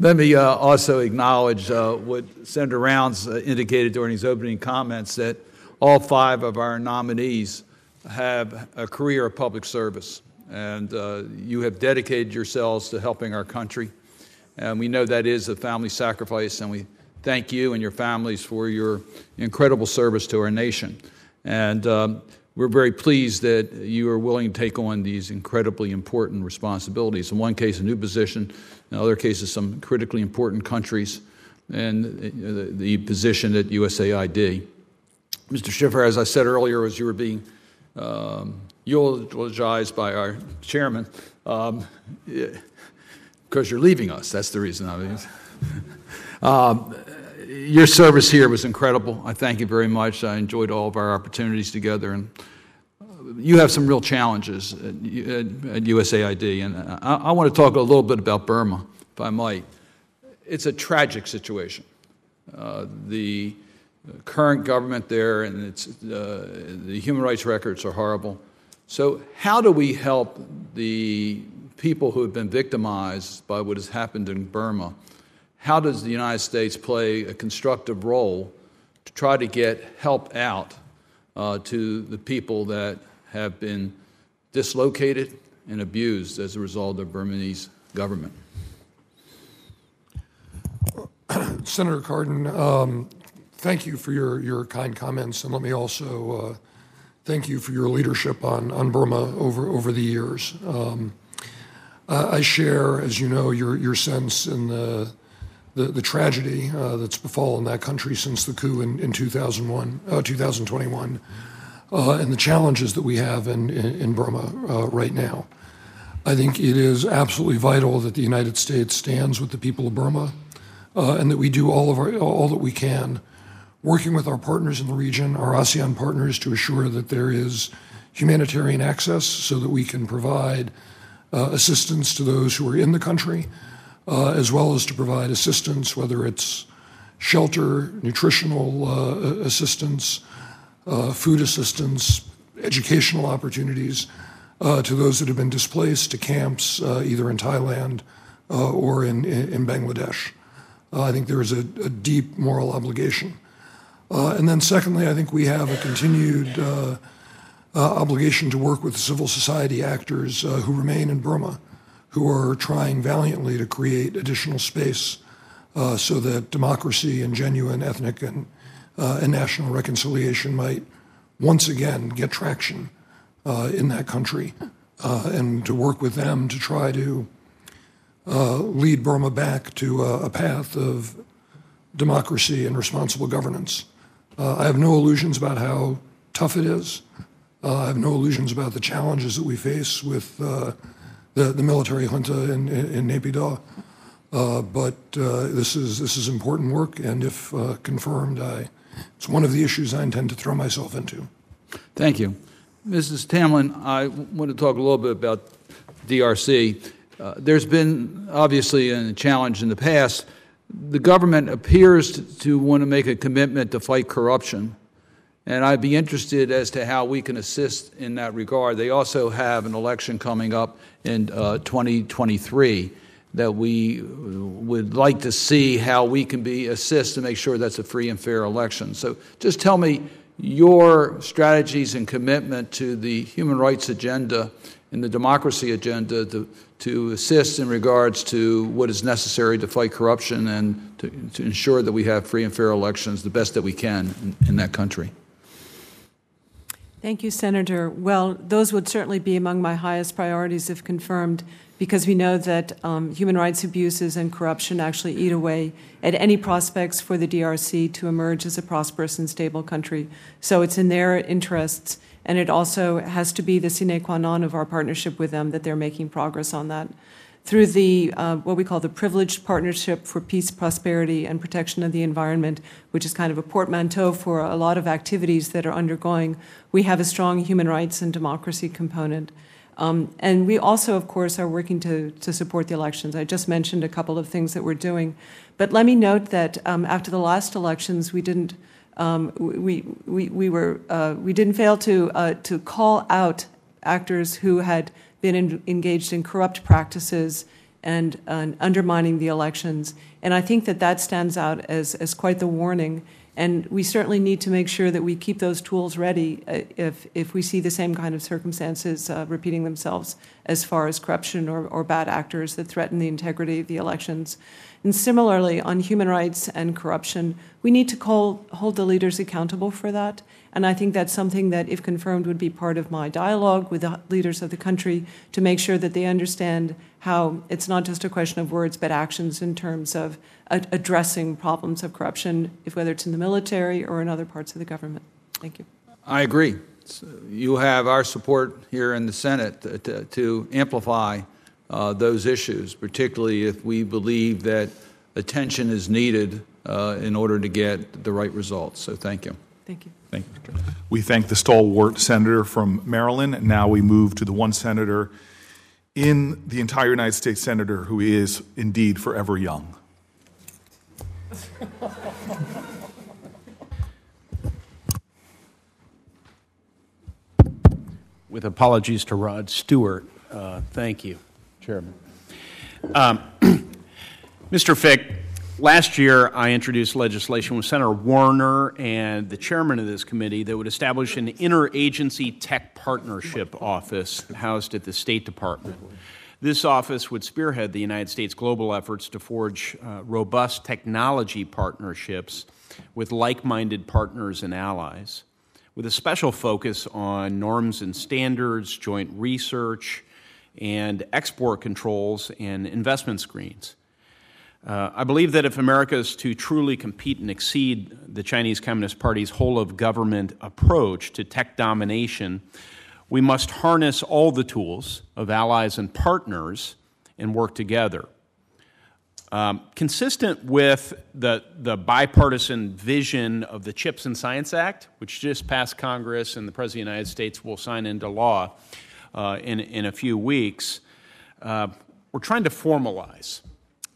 let me uh, also acknowledge uh, what Senator Rounds uh, indicated during his opening comments that all five of our nominees have a career of public service and uh, you have dedicated yourselves to helping our country. And we know that is a family sacrifice, and we thank you and your families for your incredible service to our nation. And um, we're very pleased that you are willing to take on these incredibly important responsibilities. In one case, a new position, in other cases, some critically important countries, and uh, the position at USAID. Mr. Schiffer, as I said earlier, as you were being um, eulogized by our chairman um, because you're leaving us. That's the reason. I mean, um, your service here was incredible. I thank you very much. I enjoyed all of our opportunities together, and uh, you have some real challenges at, USAID. And I, I, want to talk a little bit about Burma, if I might. It's a tragic situation. Uh, the current government there and its, uh, the human rights records are horrible. So, how do we help the people who have been victimized by what has happened in Burma? How does the United States play a constructive role to try to get help out uh, to the people that have been dislocated and abused as a result of Burmese government? Senator Cardin, um, thank you for your, your kind comments, and let me also uh, thank you for your leadership on, on Burma over, over the years. Um, I share, as you know, your, your sense in the, the, the tragedy uh, that's befallen that country since the coup in, in 2001, uh, 2021, uh, and the challenges that we have in, in, in Burma uh, right now. I think it is absolutely vital that the United States stands with the people of Burma. uh, and that we do all of our all that we can, working with our partners in the region, our ASEAN partners, to assure that there is humanitarian access so that we can provide uh, assistance to those who are in the country, as well as to provide assistance, whether it's shelter, nutritional uh, assistance, uh, food assistance, educational opportunities uh, to those that have been displaced to camps uh, either in Thailand or in, in Bangladesh. I think there is a, a deep moral obligation. and then, secondly, I think we have a continued uh, obligation to work with civil society actors uh, who remain in Burma, who are trying valiantly to create additional space uh, so that democracy and genuine ethnic and, uh, and national reconciliation might once again get traction uh, in that country, uh, and to work with them to try to lead Burma back to a, path of democracy and responsible governance. I have no illusions about how tough it is. Uh, I have no illusions about the challenges that we face with uh, the, the military junta in, in, in Naypyidaw. Uh, but uh, this is this is important work, and if uh, confirmed, I, it's one of the issues I intend to throw myself into. Thank you, Mrs. Tamlin. I want to talk a little bit about DRC. Uh, there's been obviously a challenge in the past. The government appears to, to want to make a commitment to fight corruption. And I'd be interested as to how we can assist in that regard. They also have an election coming up in uh, 2023 that we would like to see how we can be assist to make sure that's a free and fair election. So just tell me your strategies and commitment to the human rights agenda and the democracy agenda to, to assist in regards to what is necessary to fight corruption and to, to ensure that we have free and fair elections the best that we can in, in that country. Thank you, Senator. Well, those would certainly be among my highest priorities if confirmed, because we know that um, human rights abuses and corruption actually eat away at any prospects for the DRC to emerge as a prosperous and stable country. So it's in their interests, and it also has to be the sine qua non of our partnership with them that they're making progress on that through the uh, what we call the Privileged Partnership for Peace, Prosperity, and Protection of the Environment, which is kind of a portmanteau for a lot of activities that are undergoing. We have a strong human rights and democracy component. Um, and we also, of course, are working to, to support the elections. I just mentioned a couple of things that we're doing. But let me note that um, after the last elections, we didn't, um, we, we, we, were, uh, we didn't fail to, uh, to call out actors who had been in, engaged in corrupt practices and undermining the elections. And I think that that stands out as, as quite the warning. And we certainly need to make sure that we keep those tools ready uh, if, if we see the same kind of circumstances uh, repeating themselves as far as corruption or, or bad actors that threaten the integrity of the elections. And similarly, on human rights and corruption, we need to call, hold the leaders accountable for that. And I think that's something that, if confirmed, would be part of my dialogue with the leaders of the country to make sure that they understand how it's not just a question of words, but actions in terms of addressing problems of corruption, if whether it's in the military or in other parts of the government. Thank you. I agree. You have our support here in the Senate to, to, to amplify uh, those issues, particularly if we believe that attention is needed uh, in order to get the right results. So thank you. Thank you. Thank you. We thank the stalwart senator from Maryland. Now we move to the one senator in the entire United States senator who is indeed forever young. With apologies to Rod Stewart, uh, thank you. Chairman. Um, Mr. Fick, last year I introduced legislation with Senator Warner and the chairman of this committee that would establish an interagency tech partnership office housed at the State Department. This office would spearhead the United States global efforts to forge uh, robust technology partnerships with like minded partners and allies, with a special focus on norms and standards, joint research, and export controls and investment screens. Uh, I believe that if America is to truly compete and exceed the Chinese Communist Party's whole of government approach to tech domination, we must harness all the tools of allies and partners and work together. Um, consistent with the, the bipartisan vision of the CHIPS and Science Act, which just passed Congress and the President of the United States will sign into law uh, in, in a few weeks, uh, we're trying to formalize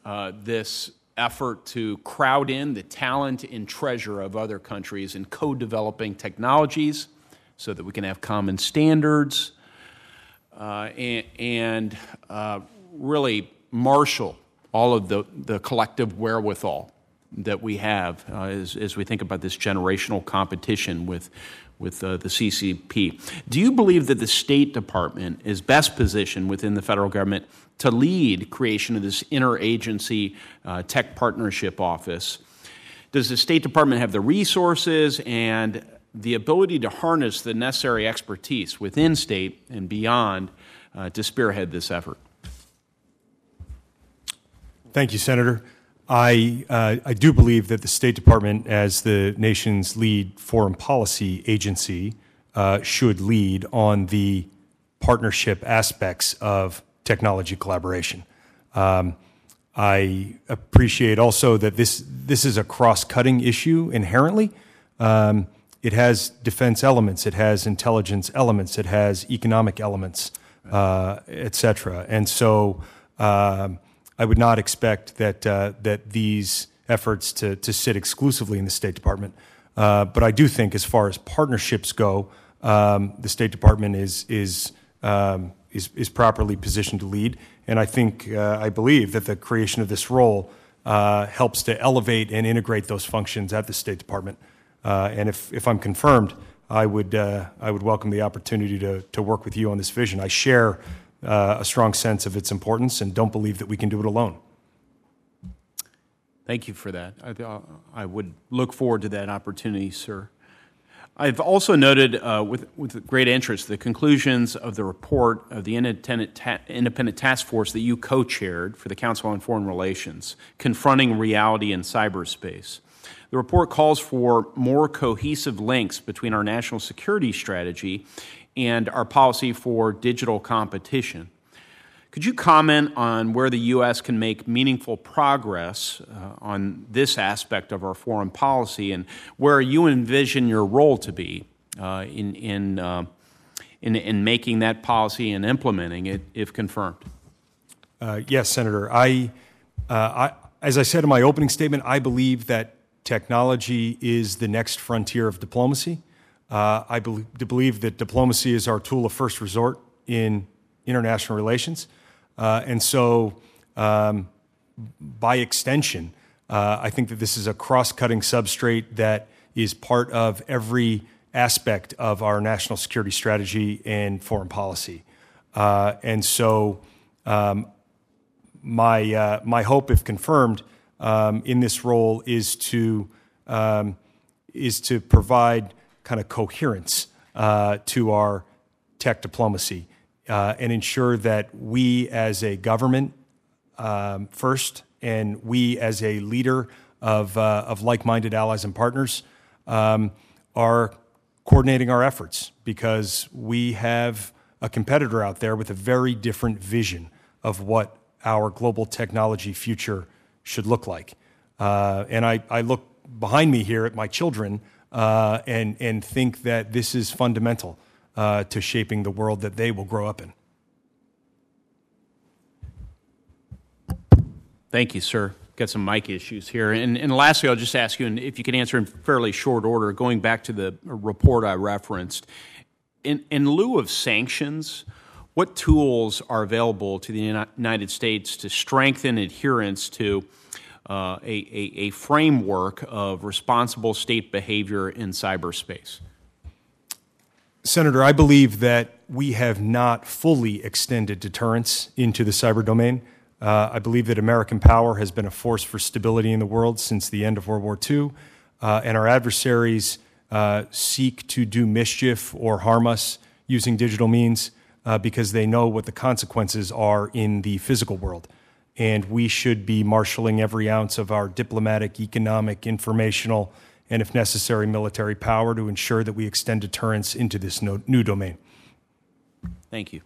uh, this effort to crowd in the talent and treasure of other countries in co developing technologies so that we can have common standards uh, and, and uh, really marshal all of the, the collective wherewithal that we have uh, as, as we think about this generational competition with, with uh, the CCP. Do you believe that the State Department is best positioned within the federal government to lead creation of this interagency uh, tech partnership office? Does the State Department have the resources and the ability to harness the necessary expertise within state and beyond uh, to spearhead this effort? Thank you, Senator. I, uh, I do believe that the State Department, as the nation's lead foreign policy agency, uh, should lead on the partnership aspects of technology collaboration. Um, I appreciate also that this, this is a cross cutting issue inherently. Um, it has defense elements, it has intelligence elements, it has economic elements, uh, et cetera. And so, um, I would not expect that, uh, that these efforts to, to sit exclusively in the State Department. Uh, but I do think, as far as partnerships go, um, the State Department is, is, um, is, is, properly positioned to lead. And I think, uh, I believe that the creation of this role uh, helps to elevate and integrate those functions at the State Department. Uh, and if, if I'm confirmed, I would, uh, I would welcome the opportunity to, to work with you on this vision. I share uh, a strong sense of its importance and don't believe that we can do it alone. Thank you for that. I, I would look forward to that opportunity, sir. I've also noted uh, with, with great interest the conclusions of the report of the independent, ta- independent task force that you co chaired for the Council on Foreign Relations, Confronting Reality in Cyberspace. The report calls for more cohesive links between our national security strategy and our policy for digital competition. Could you comment on where the U.S. can make meaningful progress uh, on this aspect of our foreign policy and where you envision your role to be uh, in, in, uh, in, in, making that policy and implementing it if confirmed? Uh, yes, Senator. I, uh, I, as I said in my opening statement, I believe that technology is the next frontier of diplomacy. Uh, I be- believe that diplomacy is our tool of first resort in international relations. Uh, and so, um, by extension, uh, I think that this is a cross cutting substrate that is part of every aspect of our national security strategy and foreign policy. Uh, and so, um, my, uh, my hope, if confirmed, um, in this role is to, um, is to provide kind of coherence uh, to our tech diplomacy uh, and ensure that we as a government um, first and we as a leader of, uh, of like-minded allies and partners um, are coordinating our efforts because we have a competitor out there with a very different vision of what our global technology future should look like. Uh, and I, I look behind me here at my children uh, and, and think that this is fundamental uh, to shaping the world that they will grow up in. Thank you, sir. Got some mic issues here. And, and lastly, I'll just ask you, and if you can answer in fairly short order, going back to the report I referenced, in, in lieu of sanctions, what tools are available to the United States to strengthen adherence to uh, a, a, a, framework of responsible state behavior in cyberspace? Senator, I believe that we have not fully extended deterrence into the cyber domain. Uh, I believe that American power has been a force for stability in the world since the end of World War II, uh, and our adversaries uh, seek to do mischief or harm us using digital means uh, because they know what the consequences are in the physical world and we should be marshaling every ounce of our diplomatic, economic, informational, and if necessary, military power to ensure that we extend deterrence into this no, new domain. Thank you.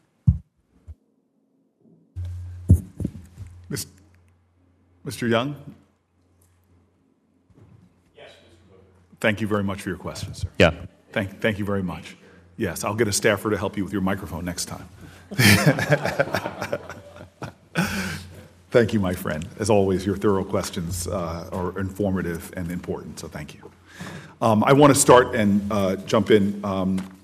Mr. Young? Yes, Mr. Thank you very much for your question, sir. Yeah. Thank, thank you very much. Yes, I'll get a staffer to help you with your microphone next time. thank you, my friend. As always, your thorough questions uh, are informative and important, so thank you. Um, I want to start and uh, jump in. Um,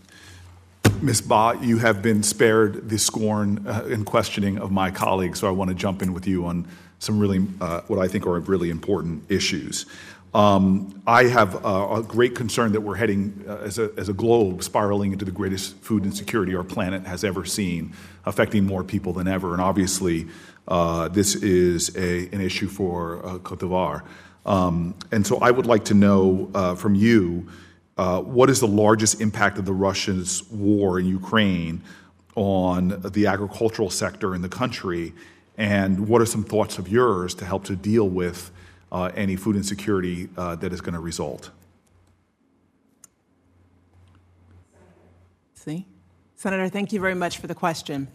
Ms. Ba, you have been spared the scorn uh, and questioning of my colleagues, so I want to jump in with you on some really, uh, what I think are really important issues. Um, I have uh, a great concern that we're heading uh, as, a, as a globe spiraling into the greatest food insecurity our planet has ever seen, affecting more people than ever. And obviously, uh, this is a, an issue for uh, Cote d'Ivoire. Um, and so I would like to know uh, from you uh, what is the largest impact of the Russians' war in Ukraine on the agricultural sector in the country? And what are some thoughts of yours to help to deal with uh, any food insecurity that is going to result? See? Senator, thank you very much for the question.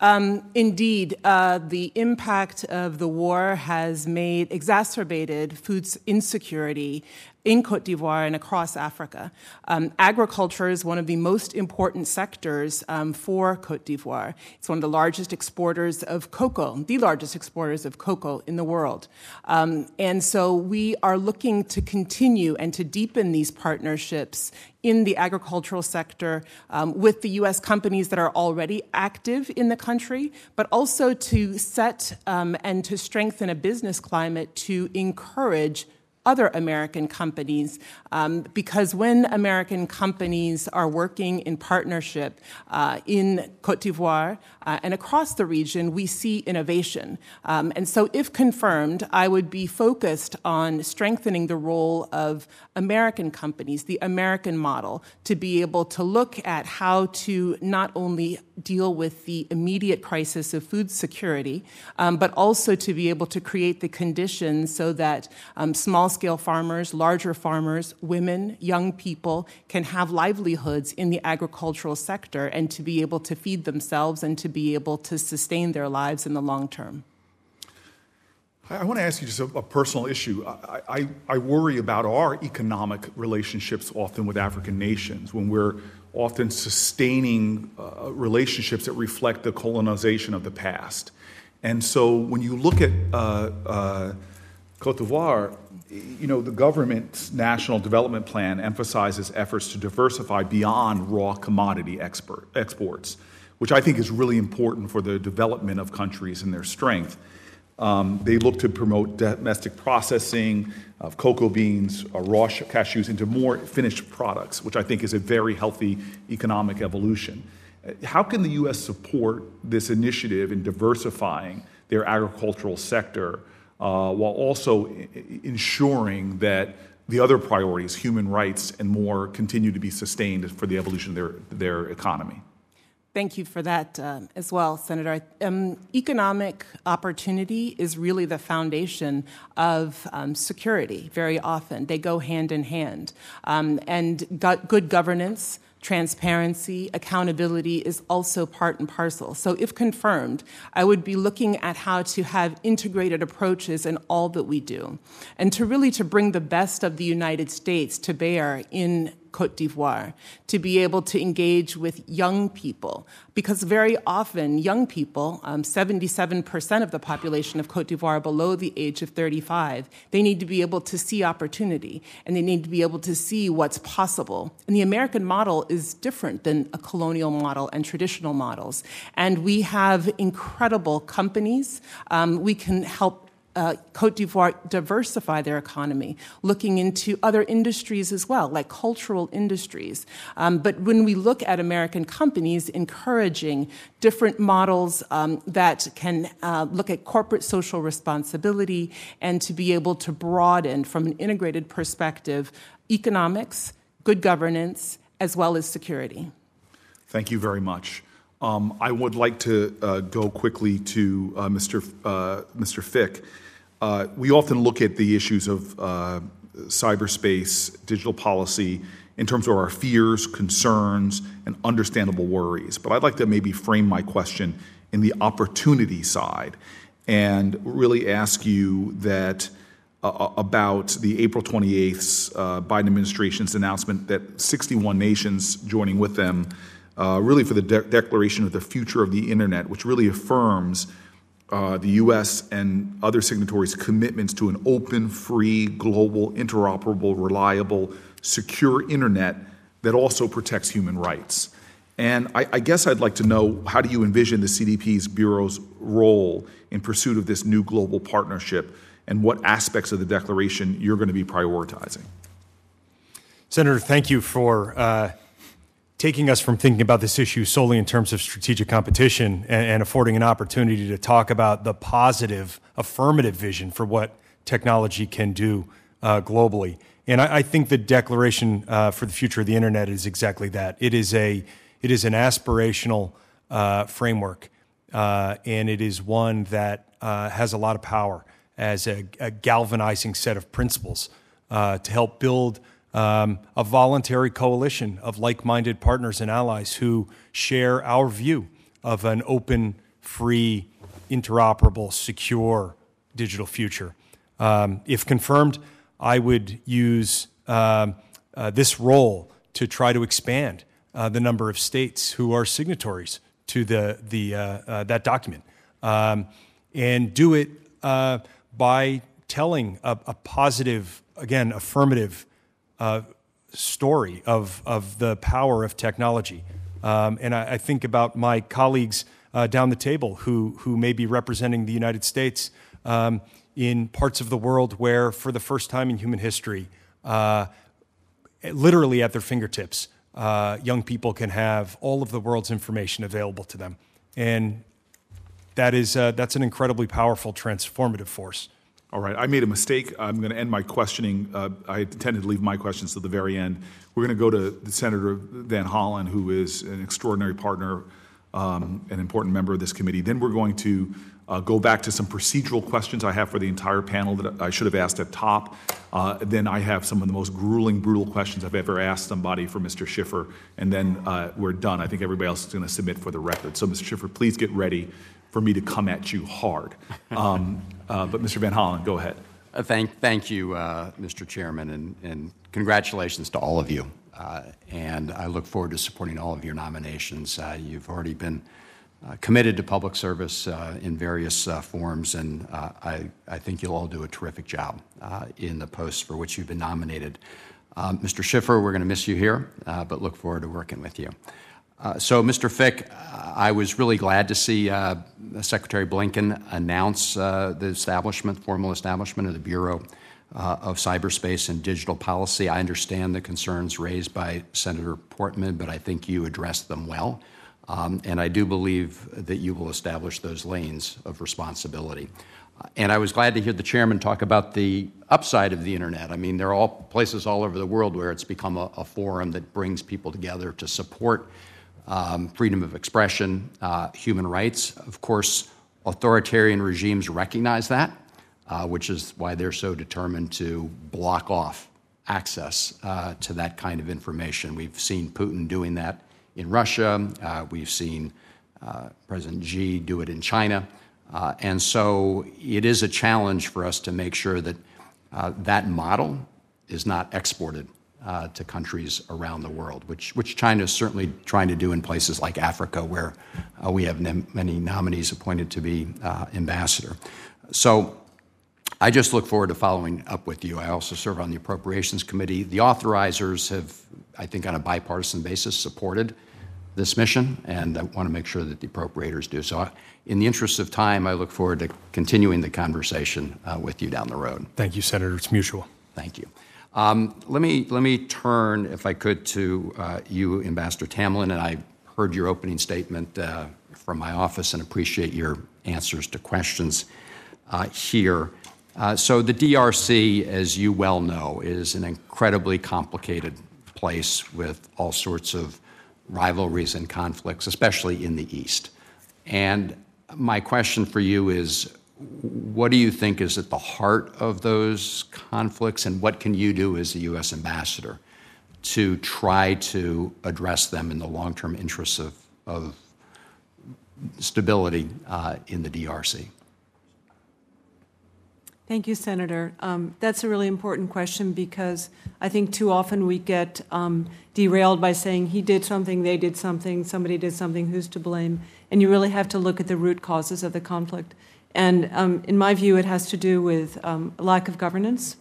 Um, indeed, uh, the impact of the war has made exacerbated food insecurity in Cote d'Ivoire and across Africa. Um, agriculture is one of the most important sectors um, for Cote d'Ivoire. It's one of the largest exporters of cocoa, the largest exporters of cocoa in the world. Um, and so we are looking to continue and to deepen these partnerships in the agricultural sector um, with the U.S. companies that are already active in the country, but also to set um, and to strengthen a business climate to encourage other American companies um, because when American companies are working in partnership uh, in Cote d'Ivoire uh, and across the region, we see innovation. Um, and so, if confirmed, I would be focused on strengthening the role of American companies, the American model, to be able to look at how to not only deal with the immediate crisis of food security, um, but also to be able to create the conditions so that um, small scale farmers, larger farmers, women, young people can have livelihoods in the agricultural sector and to be able to feed themselves and to be able to sustain their lives in the long term. I want to ask you just a, a personal issue. I, I, I, worry about our economic relationships often with African nations when we're often sustaining uh, relationships that reflect the colonization of the past. And so when you look at uh, uh, Cote d'Ivoire, you know, the government's national development plan emphasizes efforts to diversify beyond raw commodity export, exports, which I think is really important for the development of countries and their strength. Um, they look to promote domestic processing of cocoa beans or raw cashews into more finished products, which I think is a very healthy economic evolution. How can the U.S. support this initiative in diversifying their agricultural sector uh, while also ensuring that the other priorities, human rights and more, continue to be sustained for the evolution of their, their economy? Thank you for that uh, as well, Senator. Um, economic opportunity is really the foundation of um, security very often. They go hand in hand. Um, and go- good governance transparency, accountability is also part and parcel. So, if confirmed, I would be looking at how to have integrated approaches in all that we do, and to really to bring the best of the United States to bear in Cote d'Ivoire, to be able to engage with young people. Because very often, young people, um, 77% of the population of Cote d'Ivoire below the age of 35, they need to be able to see opportunity and they need to be able to see what's possible. And the American model is different than a colonial model and traditional models. And we have incredible companies. Um, we can help uh, Cote d'Ivoire diversify their economy, looking into other industries as well, like cultural industries. Um, but when we look at American companies, encouraging different models um, that can uh, look at corporate social responsibility and to be able to broaden from an integrated perspective economics, good governance, as well as security. Thank you very much. Um, I would like to uh, go quickly to uh, Mr. Uh, Mr. Fick. Uh, we often look at the issues of uh, cyberspace, digital policy, in terms of our fears, concerns, and understandable worries. But I'd like to maybe frame my question in the opportunity side. and really ask you that uh, about the April 28th uh, Biden administration's announcement that 61 nations joining with them, uh, really for the de- declaration of the future of the internet, which really affirms uh, the U.S. and other signatories' commitments to an open, free, global, interoperable, reliable, secure internet that also protects human rights. And I, I, guess I'd like to know how do you envision the CDP's Bureau's role in pursuit of this new global partnership and what aspects of the declaration you're going to be prioritizing? Senator, thank you for uh, taking us from thinking about this issue solely in terms of strategic competition and, and, affording an opportunity to talk about the positive, affirmative vision for what technology can do uh, globally. And I, I, think the Declaration uh, for the Future of the Internet is exactly that. It is a it is an aspirational uh, framework, uh, and it is one that uh, has a lot of power as a, a galvanizing set of principles uh, to help build um, a voluntary coalition of like minded partners and allies who share our view of an open, free, interoperable, secure digital future. Um, if confirmed, I would use um, uh, this role to try to expand uh, the number of states who are signatories to the, the, uh, uh that document um, and do it uh, by telling a, a positive, again, affirmative uh, story of, of the power of technology. Um, and I, I, think about my colleagues uh, down the table who, who may be representing the United States um, in parts of the world where, for the first time in human history, uh, literally at their fingertips, uh, young people can have all of the world's information available to them. And that is, uh, that's an incredibly powerful transformative force. All right, I made a mistake. I'm going to end my questioning. Uh, I intended to leave my questions to the very end. We're going to go to Senator Van Hollen, who is an extraordinary partner, um, an important member of this committee. Then we're going to uh, go back to some procedural questions I have for the entire panel that I should have asked at top. Uh, then I have some of the most grueling, brutal questions I've ever asked somebody for Mr. Schiffer. And then uh, we're done. I think everybody else is going to submit for the record. So, Mr. Schiffer, please get ready for me to come at you hard. Um, uh, but Mr. Van Hollen, go ahead. Uh, thank, thank you, uh, Mr. Chairman, and, and, congratulations to all of you. Uh, and I look forward to supporting all of your nominations. Uh, you've already been uh, committed to public service in various forms, and I, I, think you'll all do a terrific job in the posts for which you've been nominated. Mr. Schiffer, we're going to miss you here, but look forward to working with you. Uh, so, Mr. Fick, uh, I was really glad to see uh, Secretary Blinken announce uh, the establishment, formal establishment of the Bureau uh, of Cyberspace and Digital Policy. I understand the concerns raised by Senator Portman, but I think you addressed them well. Um, and I do believe that you will establish those lanes of responsibility. And I was glad to hear the chairman talk about the upside of the internet. I mean, there are all places all over the world where it's become a, a forum that brings people together to support um, freedom of expression, uh, human rights. Of course, authoritarian regimes recognize that, uh, which is why they're so determined to block off access uh, to that kind of information. We've seen Putin doing that in Russia. Uh, we've seen uh, President Xi do it in China. Uh, and so it is a challenge for us to make sure that that model is not exported uh, to countries around the world, which, which China is certainly trying to do in places like Africa, where uh, we have many nominees appointed to be uh, ambassador. So I just look forward to following up with you. I also serve on the Appropriations Committee. The authorizers have, I think, on a bipartisan basis, supported this mission, and I want to make sure that the appropriators do. So, in the interest of time, I look forward to continuing the conversation uh, with you down the road. Thank you, Senator. It's mutual. Thank you. Um, let me let me turn, if I could, to uh, you, Ambassador Tamlin, and I heard your opening statement uh, from my office and appreciate your answers to questions uh, here. Uh, so the DRC, as you well know, is an incredibly complicated place with all sorts of rivalries and conflicts, especially in the East. And my question for you is what do you think is at the heart of those conflicts, and what can you do as the U.S. ambassador to try to address them in the long term interests of, of stability uh, in the DRC? Thank you, Senator. Um, that's a really important question because I think too often we get um, derailed by saying he did something, they did something, somebody did something, who's to blame? And you really have to look at the root causes of the conflict. And um, in my view, it has to do with um, lack of governance,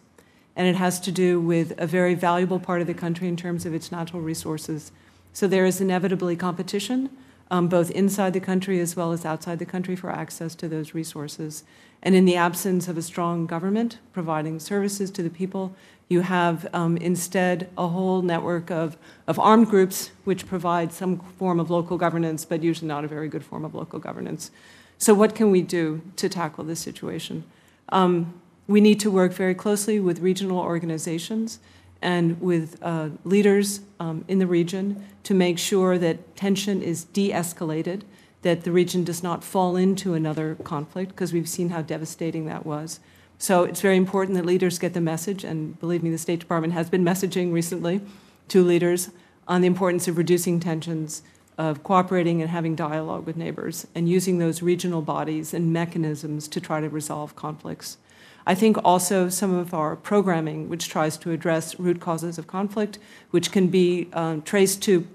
and it has to do with a very valuable part of the country in terms of its natural resources. So there is inevitably competition, um, both inside the country as well as outside the country, for access to those resources. And in the absence of a strong government providing services to the people, you have um, instead a whole network of, of armed groups which provide some form of local governance, but usually not a very good form of local governance. So, what can we do to tackle this situation? Um, we need to work very closely with regional organizations and with uh, leaders um, in the region to make sure that tension is de escalated that the region does not fall into another conflict, because we've seen how devastating that was. So it's very important that leaders get the message, and believe me, the State Department has been messaging recently to leaders on the importance of reducing tensions, of cooperating and having dialogue with neighbors, and using those regional bodies and mechanisms to try to resolve conflicts. I think also some of our programming, which tries to address root causes of conflict, which can be um, traced to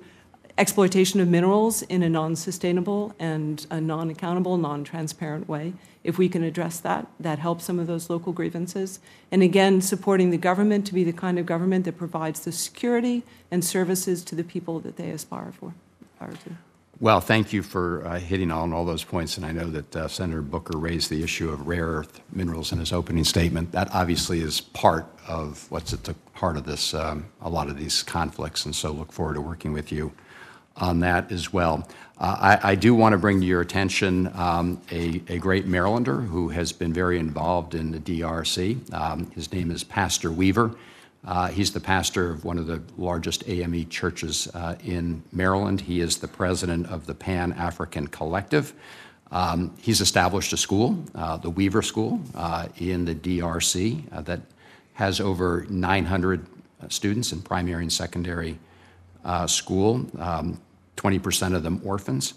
exploitation of minerals in a non sustainable and a non accountable, non transparent way. If we can address that, that helps some of those local grievances. And again, supporting the government to be the kind of government that provides the security and services to the people that they aspire for. Aspire to. Well, thank you for uh, hitting on all those points. And I know that uh, Senator Booker raised the issue of rare earth minerals in his opening statement. That obviously is part of what's at the heart of this, um, a lot of these conflicts. And so look forward to working with you on that as well. Uh, I, I, do want to bring to your attention um, a, a, great Marylander who has been very involved in the DRC. Um, his name is Pastor Weaver. Uh, he's the pastor of one of the largest AME churches uh, in Maryland. He is the president of the Pan African Collective. Um, he's established a school, uh, the Weaver School, uh, in the DRC uh, that has over 900 students in primary and secondary uh, school, um, 20% of them orphans.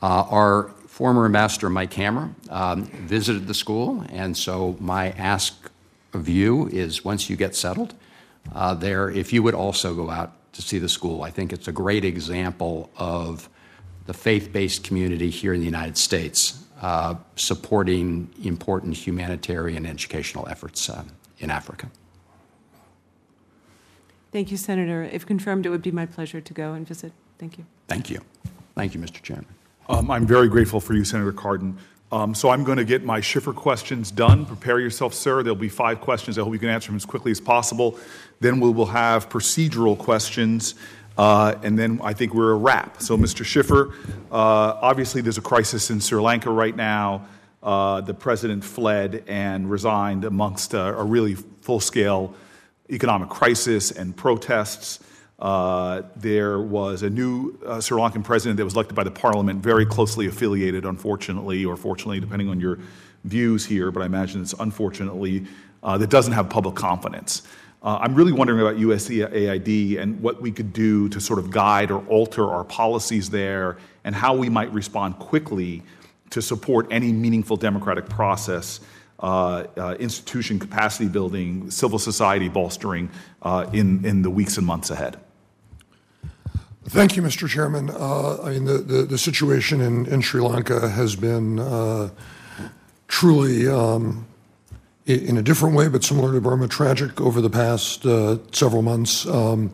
Uh, our former ambassador, Mike Hammer, um, visited the school, and so my ask of you is once you get settled uh, there, if you would also go out to see the school. I think it's a great example of the faith based community here in the United States uh, supporting important humanitarian and educational efforts uh, in Africa. Thank you, Senator. If confirmed, it would be my pleasure to go and visit. Thank you. Thank you. Thank you, Mr. Chairman. Um, I'm very grateful for you, Senator Cardin. Um, so I'm going to get my Schiffer questions done. Prepare yourself, sir. There'll be five questions. I hope you can answer them as quickly as possible. Then we will have procedural questions, uh, and then I think we're a wrap. So, Mr. Schiffer, uh, obviously there's a crisis in Sri Lanka right now. Uh, the president fled and resigned amongst a, a really full-scale economic crisis and protests. Uh, there was a new uh, Sri Lankan president that was elected by the parliament, very closely affiliated, unfortunately, or fortunately, depending on your views here, but I imagine it's unfortunately, uh, that doesn't have public confidence. Uh, I'm really wondering about USAID and what we could do to sort of guide or alter our policies there and how we might respond quickly to support any meaningful democratic process uh, uh, institution capacity building, civil society bolstering uh, in, in the weeks and months ahead. Thank you, Mr. Chairman. Uh, I mean, the, the, the, situation in, in Sri Lanka has been uh, truly, um, in a different way, but similar to Burma, tragic over the past uh, several months. Um,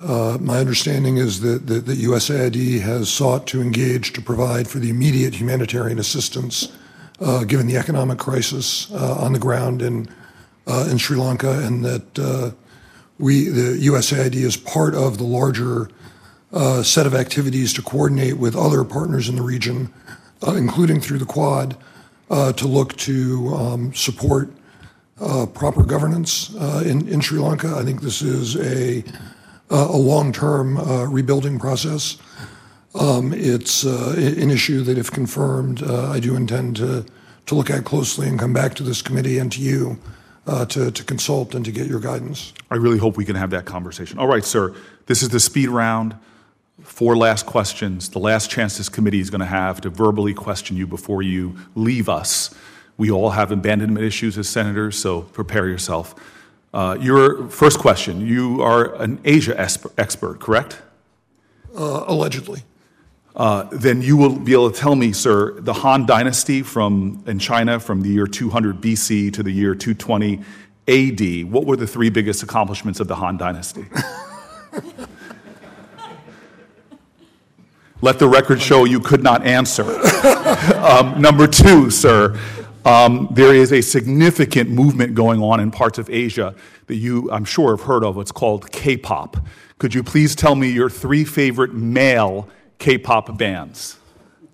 my understanding is that, that, that USAID has sought to engage to provide for the immediate humanitarian assistance uh, given the economic crisis uh, on the ground in uh, in Sri Lanka, and that we the USAID is part of the larger set of activities to coordinate with other partners in the region, including through the Quad, to look to um, support proper governance in, in Sri Lanka. I think this is a a long-term rebuilding process. Um, it's uh, an issue that, if confirmed, uh, I do intend to, to look at closely and come back to this committee and to you uh, to consult and to get your guidance. I really hope we can have that conversation. All right, sir. This is the speed round. Four last questions. The last chance this committee is going to have to verbally question you before you leave us We all have abandonment issues as senators, so prepare yourself. Uh, your first question you are an Asia expert, correct? Uh, allegedly. Uh, then you will be able to tell me, sir, the Han Dynasty from in China from the year 200 BC to the year 220 AD. What were the three biggest accomplishments of the Han Dynasty? Let the record show you could not answer. um, number two, sir, um, there is a significant movement going on in parts of Asia that you, I'm sure, have heard of. It's called K pop. Could you please tell me your three favorite male K pop bands?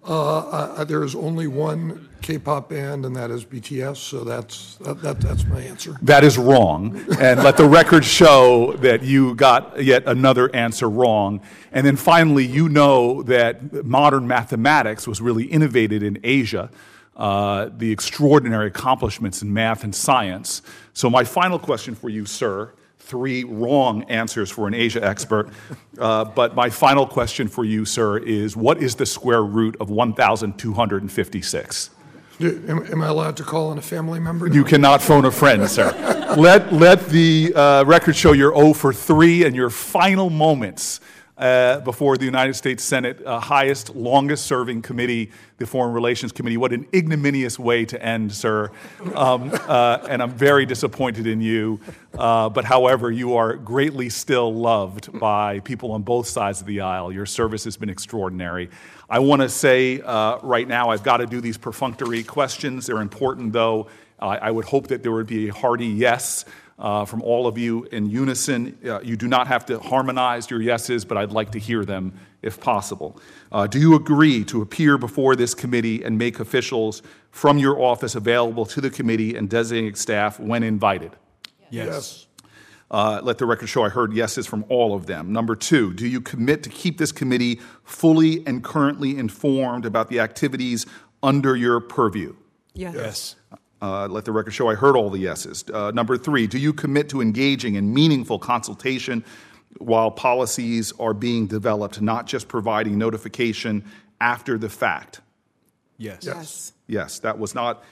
Uh, there is only one K-pop band, and that is BTS. So that's that, that, that's my answer. That is wrong, and let the record show that you got yet another answer wrong. And then finally, you know that modern mathematics was really innovated in Asia. Uh, the extraordinary accomplishments in math and science. So, my final question for you, sir, three wrong answers for an Asia expert. Uh, but my final question for you, sir, is what is the square root of 1,256? Am, am I allowed to call on a family member? You cannot phone a friend, sir. let, let the uh, record show you're 0 for 3 and your final moments uh, before the United States Senate, uh, highest, longest serving committee, the Foreign Relations Committee. What an ignominious way to end, sir. Um, uh, and I'm very disappointed in you. Uh, but however, you are greatly still loved by people on both sides of the aisle. Your service has been extraordinary. I want to say uh, right now, I've got to do these perfunctory questions. They're important, though. I would hope that there would be a hearty yes uh, from all of you in unison. Uh, you do not have to harmonize your yeses, but I'd like to hear them if possible. Uh, do you agree to appear before this committee and make officials from your office available to the committee and designated staff when invited? Yes. yes. Uh, let the record show I heard yeses from all of them. Number two, do you commit to keep this committee fully and currently informed about the activities under your purview? Yes. yes. Uh, let the record show I heard all the yeses. Uh, number three, do you commit to engaging in meaningful consultation while policies are being developed, not just providing notification after the fact? Yes. Yes. Yes, that was not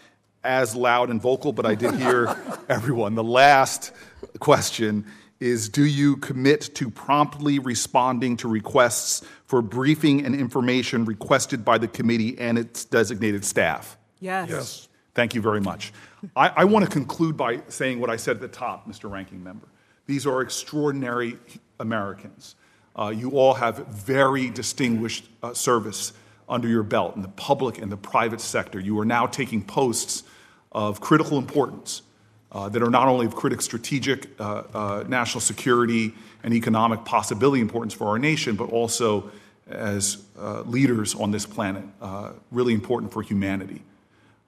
as loud and vocal, but I did hear everyone. The last question is Do you commit to promptly responding to requests for briefing and information requested by the committee and its designated staff? Yes. Yes. Thank you very much. I, I want to conclude by saying what I said at the top, Mr. Ranking Member. These are extraordinary Americans. Uh, you all have very distinguished uh, service under your belt in the public and the private sector. You are now taking posts of critical importance uh, that are not only of critical strategic uh, uh, national security and economic possibility importance for our nation, but also as uh, leaders on this planet, really important for humanity.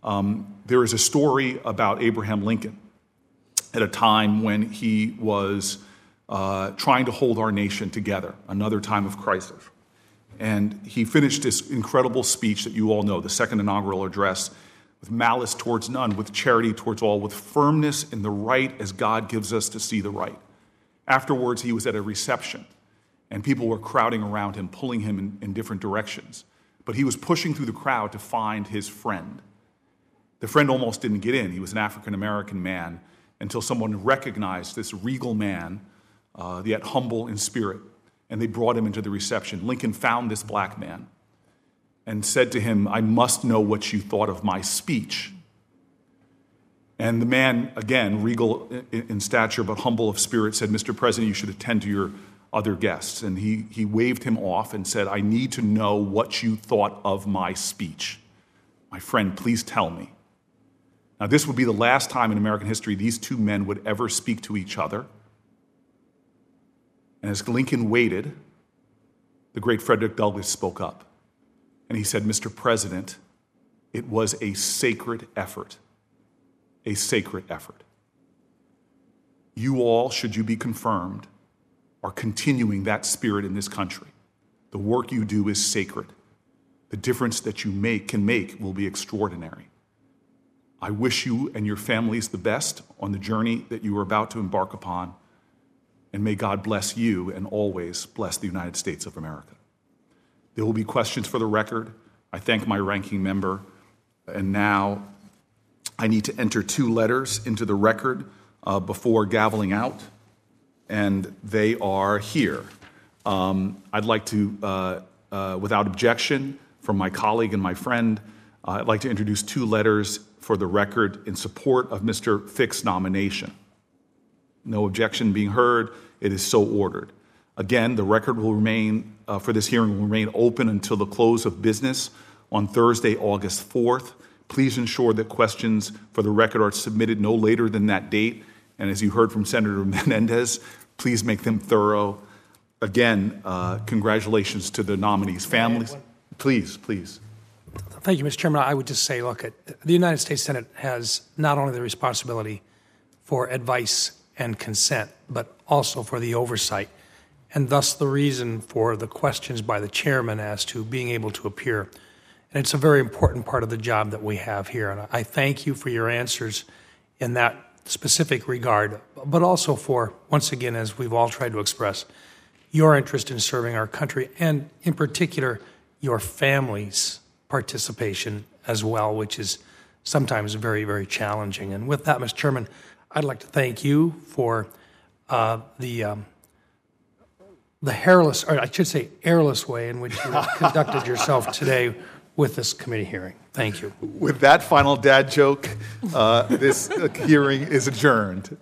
Um, there is a story about Abraham Lincoln at a time when he was uh, trying to hold our nation together, another time of crisis. And he finished this incredible speech that you all know, the second inaugural address, with malice towards none, with charity towards all, with firmness in the right as God gives us to see the right. Afterwards, he was at a reception, and people were crowding around him, pulling him in, in different directions. But he was pushing through the crowd to find his friend. The friend almost didn't get in. He was an African American man until someone recognized this regal man, uh, yet humble in spirit, and they brought him into the reception. Lincoln found this black man and said to him, I must know what you thought of my speech. And the man, again, regal in stature but humble of spirit, said, Mr. President, you should attend to your other guests. And he, he waved him off and said, I need to know what you thought of my speech. My friend, please tell me. Now, this would be the last time in American history these two men would ever speak to each other. And as Lincoln waited, the great Frederick Douglass spoke up. And he said, Mr. President, it was a sacred effort. A sacred effort. You all, should you be confirmed, are continuing that spirit in this country. The work you do is sacred. The difference that you make can make will be extraordinary. I wish you and your families the best on the journey that you are about to embark upon. And may God bless you and always bless the United States of America. There will be questions for the record. I thank my ranking member. And now I need to enter two letters into the record uh, before gaveling out, and they are here. Um, I'd like to, uh, uh, without objection, from my colleague and my friend, uh, I'd like to introduce two letters for the record in support of Mr. Fick's nomination. No objection being heard, it is so ordered. Again, the record will remain, uh, for this hearing, will remain open until the close of business on Thursday, August 4th. Please ensure that questions for the record are submitted no later than that date. And as you heard from Senator Menendez, please make them thorough. Again, uh, congratulations to the nominees' families. Please, please. Thank you, Mr. Chairman. I would just say, look, the United States Senate has not only the responsibility for advice and consent, but also for the oversight, and thus the reason for the questions by the chairman as to being able to appear. And it's a very important part of the job that we have here. And I thank you for your answers in that specific regard, but also for, once again, as we've all tried to express, your interest in serving our country and, in particular, your family's participation as well, which is sometimes very, very challenging. And with that, Mr. Chairman, I'd like to thank you for uh, the um, the hairless, or I should say, airless way in which you conducted yourself today with this committee hearing. Thank you. With that final dad joke, uh, this uh, hearing is adjourned.